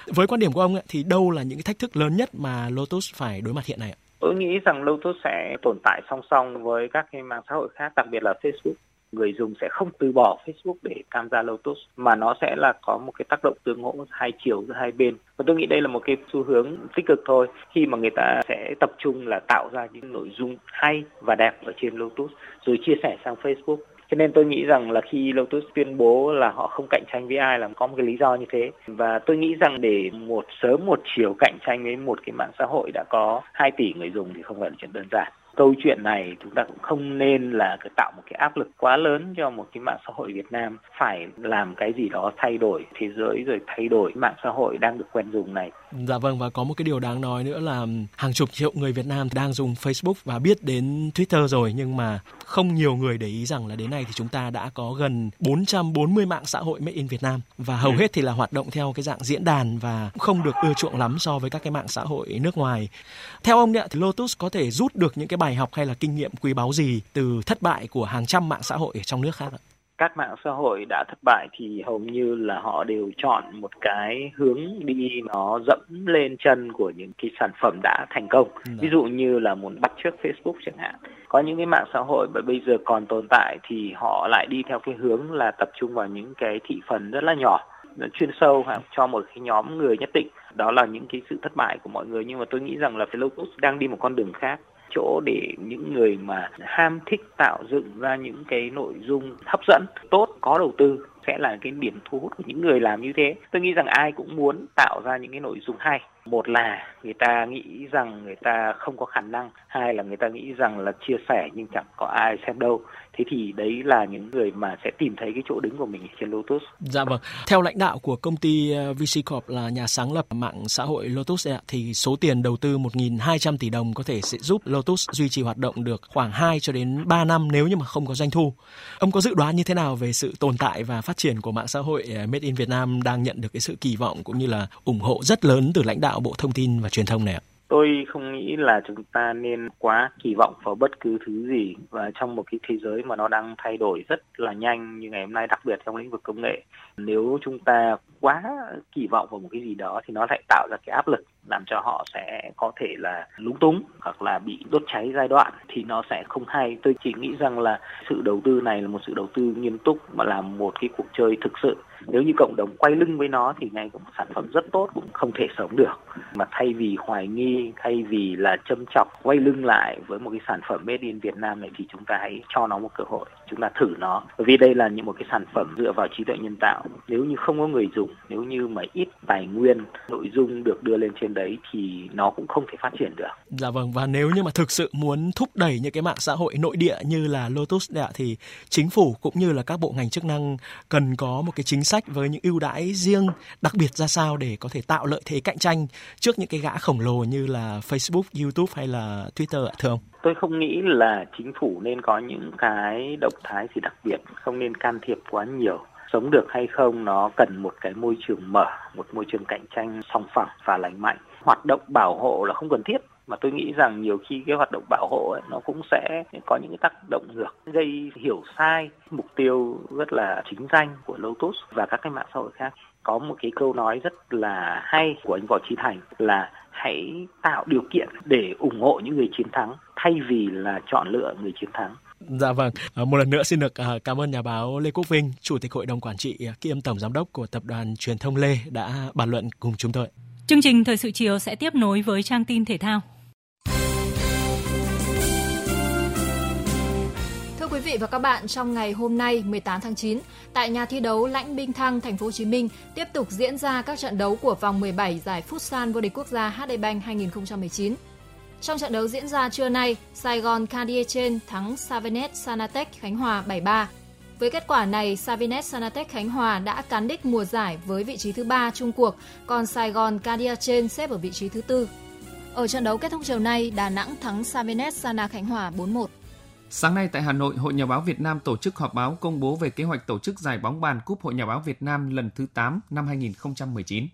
Với quan điểm của ông thì đâu là những cái thách thức lớn nhất mà Lotus phải đối mặt hiện nay ạ?
Tôi nghĩ rằng Lotus sẽ tồn tại song song với các cái mạng xã hội khác, đặc biệt là Facebook. Người dùng sẽ không từ bỏ Facebook để tham gia Lotus mà nó sẽ là có một cái tác động tương hỗ hai chiều giữa hai bên. Và tôi nghĩ đây là một cái xu hướng tích cực thôi khi mà người ta sẽ tập trung là tạo ra những nội dung hay và đẹp ở trên Lotus rồi chia sẻ sang Facebook cho nên tôi nghĩ rằng là khi Lotus tuyên bố là họ không cạnh tranh với ai là có một cái lý do như thế. Và tôi nghĩ rằng để một, sớm một chiều cạnh tranh với một cái mạng xã hội đã có 2 tỷ người dùng thì không phải là chuyện đơn giản câu chuyện này chúng ta cũng không nên là tạo một cái áp lực quá lớn cho một cái mạng xã hội Việt Nam phải làm cái gì đó thay đổi thế giới rồi thay đổi mạng xã hội đang được quen dùng này.
Dạ vâng và có một cái điều đáng nói nữa là hàng chục triệu người Việt Nam đang dùng Facebook và biết đến Twitter rồi nhưng mà không nhiều người để ý rằng là đến nay thì chúng ta đã có gần 440 mạng xã hội made in Việt Nam và hầu ừ. hết thì là hoạt động theo cái dạng diễn đàn và không được ưa chuộng lắm so với các cái mạng xã hội nước ngoài. Theo ông thì Lotus có thể rút được những cái bài học hay là kinh nghiệm quý báu gì từ thất bại của hàng trăm mạng xã hội ở trong nước khác ạ?
các mạng xã hội đã thất bại thì hầu như là họ đều chọn một cái hướng đi nó dẫm lên chân của những cái sản phẩm đã thành công. Ừ. Ví dụ như là muốn bắt chước Facebook chẳng hạn. Có những cái mạng xã hội mà bây giờ còn tồn tại thì họ lại đi theo cái hướng là tập trung vào những cái thị phần rất là nhỏ chuyên sâu cho một cái nhóm người nhất định đó là những cái sự thất bại của mọi người nhưng mà tôi nghĩ rằng là Facebook đang đi một con đường khác chỗ để những người mà ham thích tạo dựng ra những cái nội dung hấp dẫn, tốt, có đầu tư sẽ là cái điểm thu hút của những người làm như thế. Tôi nghĩ rằng ai cũng muốn tạo ra những cái nội dung hay một là người ta nghĩ rằng người ta không có khả năng hai là người ta nghĩ rằng là chia sẻ nhưng chẳng có ai xem đâu thế thì đấy là những người mà sẽ tìm thấy cái chỗ đứng của mình trên Lotus.
Dạ vâng. Theo lãnh đạo của công ty ờ, VC Corp là nhà sáng lập mạng xã hội Lotus ạ, thì số tiền đầu tư 1.200 tỷ đồng có thể sẽ giúp Lotus duy trì hoạt động được khoảng 2 cho đến 3 năm nếu như mà không có doanh thu. Ông có dự đoán như thế nào về sự tồn tại và phát triển của mạng xã hội ờ, Made in Việt Nam đang nhận được cái sự kỳ vọng cũng như là ủng hộ rất lớn từ lãnh đạo Bộ Thông tin và Truyền thông này ạ?
tôi không nghĩ là chúng ta nên quá kỳ vọng vào bất cứ thứ gì và trong một cái thế giới mà nó đang thay đổi rất là nhanh như ngày hôm nay, đặc biệt trong lĩnh vực công nghệ, nếu chúng ta quá kỳ vọng vào một cái gì đó thì nó lại tạo ra cái áp lực làm cho họ sẽ có thể là lúng túng hoặc là bị đốt cháy giai đoạn thì nó sẽ không hay. Tôi chỉ nghĩ rằng là sự đầu tư này là một sự đầu tư nghiêm túc mà là một cái cuộc chơi thực sự. Nếu như cộng đồng quay lưng với nó thì ngay một sản phẩm rất tốt cũng không thể sống được. Mà thay vì hoài nghi, thay vì là châm chọc quay lưng lại với một cái sản phẩm made in Việt Nam này thì chúng ta hãy cho nó một cơ hội chúng ta thử nó vì đây là những một cái sản phẩm dựa vào trí tuệ nhân tạo nếu như không có người dùng nếu như mà ít tài nguyên nội dung được đưa lên trên đấy thì nó cũng không thể phát triển được.
Dạ vâng và nếu như mà thực sự muốn thúc đẩy những cái mạng xã hội nội địa như là Lotus đấy ạ thì chính phủ cũng như là các bộ ngành chức năng cần có một cái chính sách với những ưu đãi riêng đặc biệt ra sao để có thể tạo lợi thế cạnh tranh trước những cái gã khổng lồ như là Facebook, YouTube hay là Twitter ạ thưa ông?
Tôi không nghĩ là chính phủ nên có những cái động thái gì đặc biệt, không nên can thiệp quá nhiều. Sống được hay không nó cần một cái môi trường mở một môi trường cạnh tranh song phẳng và lành mạnh. Hoạt động bảo hộ là không cần thiết mà tôi nghĩ rằng nhiều khi cái hoạt động bảo hộ ấy, nó cũng sẽ có những cái tác động ngược gây hiểu sai. Mục tiêu rất là chính danh của Lotus và các cái mạng xã hội khác có một cái câu nói rất là hay của anh Võ Trí Thành là hãy tạo điều kiện để ủng hộ những người chiến thắng thay vì là chọn lựa người chiến thắng
Dạ vâng, à, một lần nữa xin được à, cảm ơn nhà báo Lê Quốc Vinh, Chủ tịch Hội đồng Quản trị à, kiêm Tổng Giám đốc của Tập đoàn Truyền thông Lê đã bàn luận cùng chúng tôi.
Chương trình Thời sự chiều sẽ tiếp nối với trang tin thể thao.
Vị và các bạn, trong ngày hôm nay 18 tháng 9, tại nhà thi đấu Lãnh Binh Thăng, thành phố Hồ Chí Minh tiếp tục diễn ra các trận đấu của vòng 17 giải Futsal vô địch quốc gia HD Bank 2019. Trong trận đấu diễn ra trưa nay, Sài Gòn Cardiachen thắng Savinet Sanatech Khánh Hòa 7-3. Với kết quả này, Savinet Sanatech Khánh Hòa đã cán đích mùa giải với vị trí thứ 3 chung cuộc, còn Sài Gòn Cardiachen xếp ở vị trí thứ 4. Ở trận đấu kết thúc chiều nay, Đà Nẵng thắng Savinet Sana Khánh Hòa 4-1.
Sáng nay tại Hà Nội, Hội Nhà báo Việt Nam tổ chức họp báo công bố về kế hoạch tổ chức giải bóng bàn Cúp Hội Nhà báo Việt Nam lần thứ 8 năm 2019.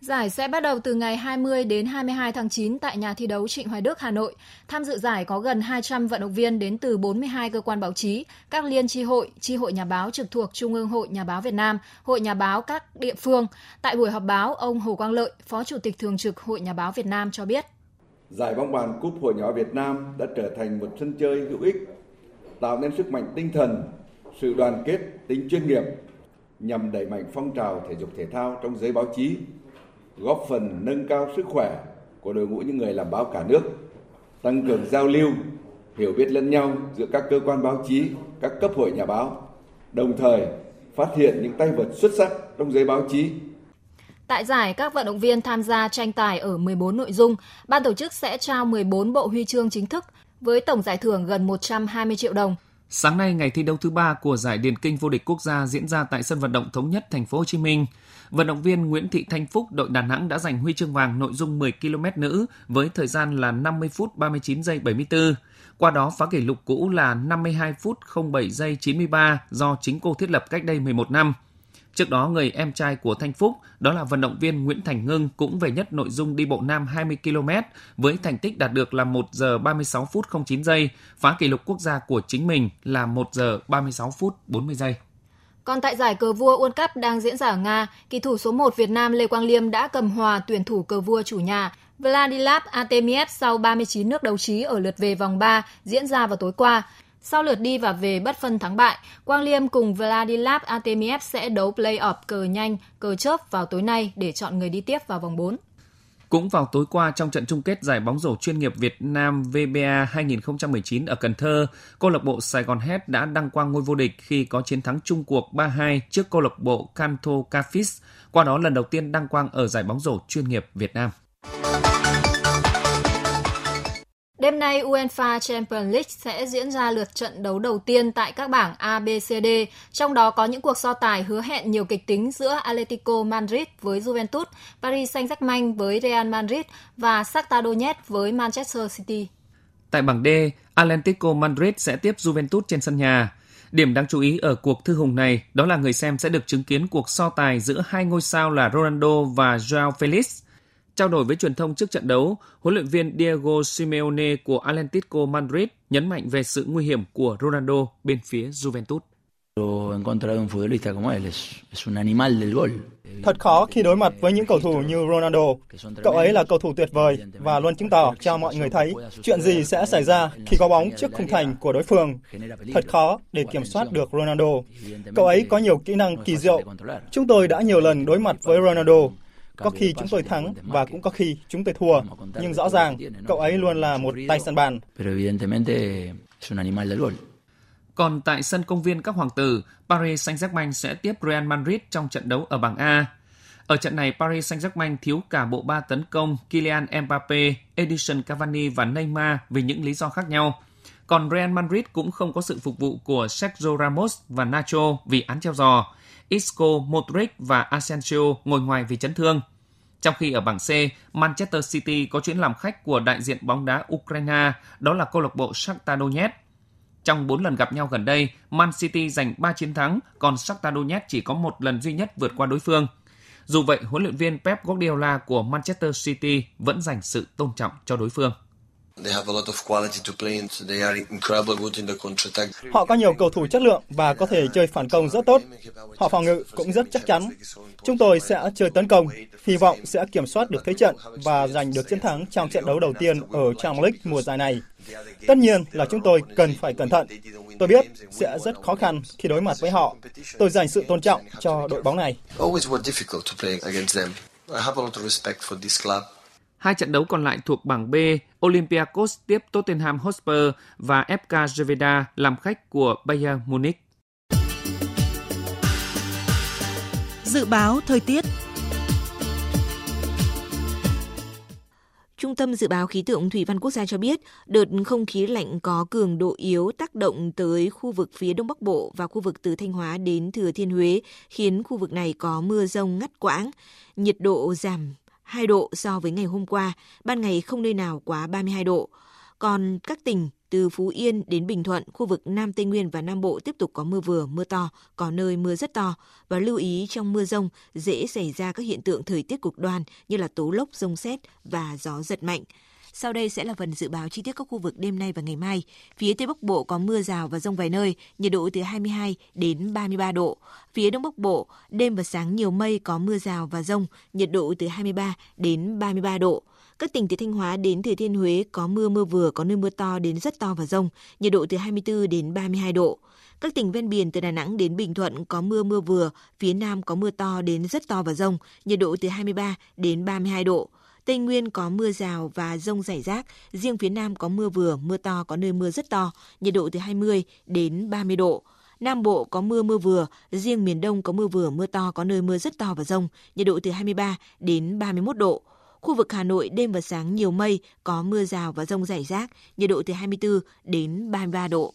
Giải sẽ bắt đầu từ ngày 20 đến 22 tháng 9 tại nhà thi đấu Trịnh Hoài Đức, Hà Nội. Tham dự giải có gần 200 vận động viên đến từ 42 cơ quan báo chí, các liên tri hội, tri hội nhà báo trực thuộc Trung ương Hội Nhà báo Việt Nam, Hội Nhà báo các địa phương. Tại buổi họp báo, ông Hồ Quang Lợi, Phó Chủ tịch Thường trực Hội Nhà báo Việt Nam cho biết.
Giải bóng bàn Cúp Hội nhỏ Việt Nam đã trở thành một sân chơi hữu ích, tạo nên sức mạnh tinh thần, sự đoàn kết, tính chuyên nghiệp nhằm đẩy mạnh phong trào thể dục thể thao trong giới báo chí góp phần nâng cao sức khỏe của đội ngũ những người làm báo cả nước, tăng cường giao lưu, hiểu biết lẫn nhau giữa các cơ quan báo chí, các cấp hội nhà báo, đồng thời phát hiện những tay vợt xuất sắc trong giới báo chí.
Tại giải, các vận động viên tham gia tranh tài ở 14 nội dung. Ban tổ chức sẽ trao 14 bộ huy chương chính thức, với tổng giải thưởng gần 120 triệu đồng.
Sáng nay, ngày thi đấu thứ ba của giải điền kinh vô địch quốc gia diễn ra tại sân vận động thống nhất thành phố Hồ Chí Minh. Vận động viên Nguyễn Thị Thanh Phúc đội Đà Nẵng đã giành huy chương vàng nội dung 10 km nữ với thời gian là 50 phút 39 giây 74. Qua đó phá kỷ lục cũ là 52 phút 07 giây 93 do chính cô thiết lập cách đây 11 năm. Trước đó, người em trai của Thanh Phúc, đó là vận động viên Nguyễn Thành Ngưng cũng về nhất nội dung đi bộ nam 20 km với thành tích đạt được là 1 giờ 36 phút 09 giây, phá kỷ lục quốc gia của chính mình là 1 giờ 36 phút 40 giây.
Còn tại giải cờ vua World Cup đang diễn ra ở Nga, kỳ thủ số 1 Việt Nam Lê Quang Liêm đã cầm hòa tuyển thủ cờ vua chủ nhà Vladislav Artemiev sau 39 nước đấu trí ở lượt về vòng 3 diễn ra vào tối qua. Sau lượt đi và về bất phân thắng bại, Quang Liêm cùng Vladislav Artemiev sẽ đấu play-off cờ nhanh, cờ chớp vào tối nay để chọn người đi tiếp vào vòng 4.
Cũng vào tối qua trong trận chung kết giải bóng rổ chuyên nghiệp Việt Nam VBA 2019 ở Cần Thơ, câu lạc bộ Sài Gòn Head đã đăng quang ngôi vô địch khi có chiến thắng chung cuộc 3-2 trước câu lạc bộ Canto Cafis, qua đó lần đầu tiên đăng quang ở giải bóng rổ chuyên nghiệp Việt Nam.
Đêm nay UEFA Champions League sẽ diễn ra lượt trận đấu đầu tiên tại các bảng A, B, C, D, trong đó có những cuộc so tài hứa hẹn nhiều kịch tính giữa Atletico Madrid với Juventus, Paris Saint-Germain với Real Madrid và Shakhtar Donetsk với Manchester City.
Tại bảng D, Atletico Madrid sẽ tiếp Juventus trên sân nhà. Điểm đáng chú ý ở cuộc thư hùng này đó là người xem sẽ được chứng kiến cuộc so tài giữa hai ngôi sao là Ronaldo và Joao Felix – Trao đổi với truyền thông trước trận đấu, huấn luyện viên Diego Simeone của Atletico Madrid nhấn mạnh về sự nguy hiểm của Ronaldo bên phía Juventus.
Thật khó khi đối mặt với những cầu thủ như Ronaldo. Cậu ấy là cầu thủ tuyệt vời và luôn chứng tỏ cho mọi người thấy chuyện gì sẽ xảy ra khi có bóng trước khung thành của đối phương. Thật khó để kiểm soát được Ronaldo. Cậu ấy có nhiều kỹ năng kỳ diệu. Chúng tôi đã nhiều lần đối mặt với Ronaldo có khi chúng tôi thắng và cũng có khi chúng tôi thua, nhưng rõ ràng cậu ấy luôn là một tay săn bàn.
Còn tại sân công viên các hoàng tử, Paris Saint-Germain sẽ tiếp Real Madrid trong trận đấu ở bảng A. Ở trận này, Paris Saint-Germain thiếu cả bộ ba tấn công Kylian Mbappe, Edison Cavani và Neymar vì những lý do khác nhau. Còn Real Madrid cũng không có sự phục vụ của Sergio Ramos và Nacho vì án treo giò. Isco, Modric và Asensio ngồi ngoài vì chấn thương. Trong khi ở bảng C, Manchester City có chuyến làm khách của đại diện bóng đá Ukraine, đó là câu lạc bộ Shakhtar Donetsk. Trong 4 lần gặp nhau gần đây, Man City giành 3 chiến thắng, còn Shakhtar Donetsk chỉ có một lần duy nhất vượt qua đối phương. Dù vậy, huấn luyện viên Pep Guardiola của Manchester City vẫn dành sự tôn trọng cho đối phương.
Họ có nhiều cầu thủ chất lượng và có thể chơi phản công rất tốt. Họ phòng ngự cũng rất chắc chắn. Chúng tôi sẽ chơi tấn công, hy vọng sẽ kiểm soát được thế trận và giành được chiến thắng trong trận đấu đầu tiên ở Champions League mùa giải này. Tất nhiên là chúng tôi cần phải cẩn thận. Tôi biết sẽ rất khó khăn khi đối mặt với họ. Tôi dành sự tôn trọng cho đội bóng này.
Hai trận đấu còn lại thuộc bảng B, Olympiacos tiếp Tottenham Hotspur và FK Jeveda làm khách của Bayern Munich.
Dự báo thời tiết
Trung tâm Dự báo Khí tượng Thủy văn Quốc gia cho biết, đợt không khí lạnh có cường độ yếu tác động tới khu vực phía Đông Bắc Bộ và khu vực từ Thanh Hóa đến Thừa Thiên Huế, khiến khu vực này có mưa rông ngắt quãng. Nhiệt độ giảm 2 độ so với ngày hôm qua, ban ngày không nơi nào quá 32 độ. Còn các tỉnh từ Phú Yên đến Bình Thuận, khu vực Nam Tây Nguyên và Nam Bộ tiếp tục có mưa vừa, mưa to, có nơi mưa rất to và lưu ý trong mưa rông dễ xảy ra các hiện tượng thời tiết cực đoan như là tố lốc, rông xét và gió giật mạnh. Sau đây sẽ là phần dự báo chi tiết các khu vực đêm nay và ngày mai. Phía Tây Bắc Bộ có mưa rào và rông vài nơi, nhiệt độ từ 22 đến 33 độ. Phía Đông Bắc Bộ, đêm và sáng nhiều mây có mưa rào và rông, nhiệt độ từ 23 đến 33 độ. Các tỉnh từ Thanh Hóa đến Thừa Thiên Huế có mưa mưa vừa, có nơi mưa to đến rất to và rông, nhiệt độ từ 24 đến 32 độ. Các tỉnh ven biển từ Đà Nẵng đến Bình Thuận có mưa mưa vừa, phía Nam có mưa to đến rất to và rông, nhiệt độ từ 23 đến 32 độ. Tây Nguyên có mưa rào và rông rải rác, riêng phía Nam có mưa vừa, mưa to, có nơi mưa rất to, nhiệt độ từ 20 đến 30 độ. Nam Bộ có mưa mưa vừa, riêng miền Đông có mưa vừa, mưa to, có nơi mưa rất to và rông, nhiệt độ từ 23 đến 31 độ. Khu vực Hà Nội đêm và sáng nhiều mây, có mưa rào và rông rải rác, nhiệt độ từ 24 đến 33 độ.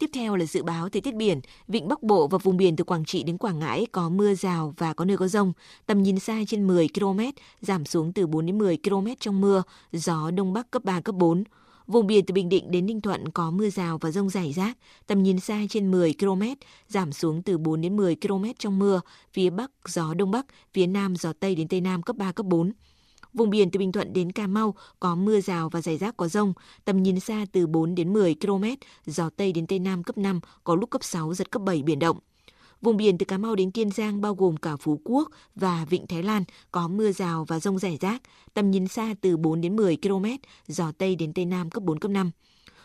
Tiếp theo là dự báo thời tiết biển, vịnh Bắc Bộ và vùng biển từ Quảng Trị đến Quảng Ngãi có mưa rào và có nơi có rông, tầm nhìn xa trên 10 km, giảm xuống từ 4 đến 10 km trong mưa, gió đông bắc cấp 3 cấp 4. Vùng biển từ Bình Định đến Ninh Thuận có mưa rào và rông rải rác, tầm nhìn xa trên 10 km, giảm xuống từ 4 đến 10 km trong mưa, phía Bắc gió Đông Bắc, phía Nam gió Tây đến Tây Nam cấp 3, cấp 4. Vùng biển từ Bình Thuận đến Cà Mau có mưa rào và rải rác có rông, tầm nhìn xa từ 4 đến 10 km, gió Tây đến Tây Nam cấp 5, có lúc cấp 6, giật cấp 7 biển động. Vùng biển từ Cà Mau đến Kiên Giang bao gồm cả Phú Quốc và Vịnh Thái Lan có mưa rào và rông rải rác, tầm nhìn xa từ 4 đến 10 km, gió Tây đến Tây Nam cấp 4, cấp 5.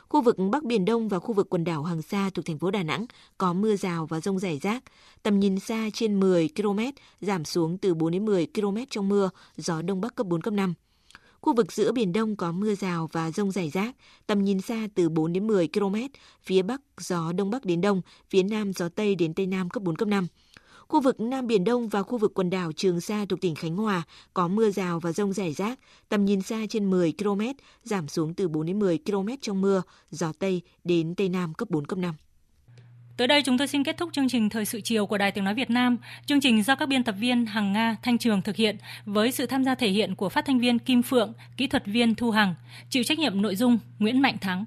Khu vực Bắc Biển Đông và khu vực quần đảo Hoàng Sa thuộc thành phố Đà Nẵng có mưa rào và rông rải rác. Tầm nhìn xa trên 10 km, giảm xuống từ 4 đến 10 km trong mưa, gió Đông Bắc cấp 4, cấp 5. Khu vực giữa Biển Đông có mưa rào và rông rải rác, tầm nhìn xa từ 4 đến 10 km, phía Bắc gió Đông Bắc đến Đông, phía Nam gió Tây đến Tây Nam cấp 4, cấp 5. Khu vực Nam Biển Đông và khu vực quần đảo Trường Sa thuộc tỉnh Khánh Hòa có mưa rào và rông rải rác, tầm nhìn xa trên 10 km, giảm xuống từ 4 đến 10 km trong mưa, gió Tây đến Tây Nam cấp 4, cấp 5.
Tới đây chúng tôi xin kết thúc chương trình Thời sự chiều của Đài Tiếng Nói Việt Nam. Chương trình do các biên tập viên Hằng Nga, Thanh Trường thực hiện với sự tham gia thể hiện của phát thanh viên Kim Phượng, kỹ thuật viên Thu Hằng, chịu trách nhiệm nội dung Nguyễn Mạnh Thắng.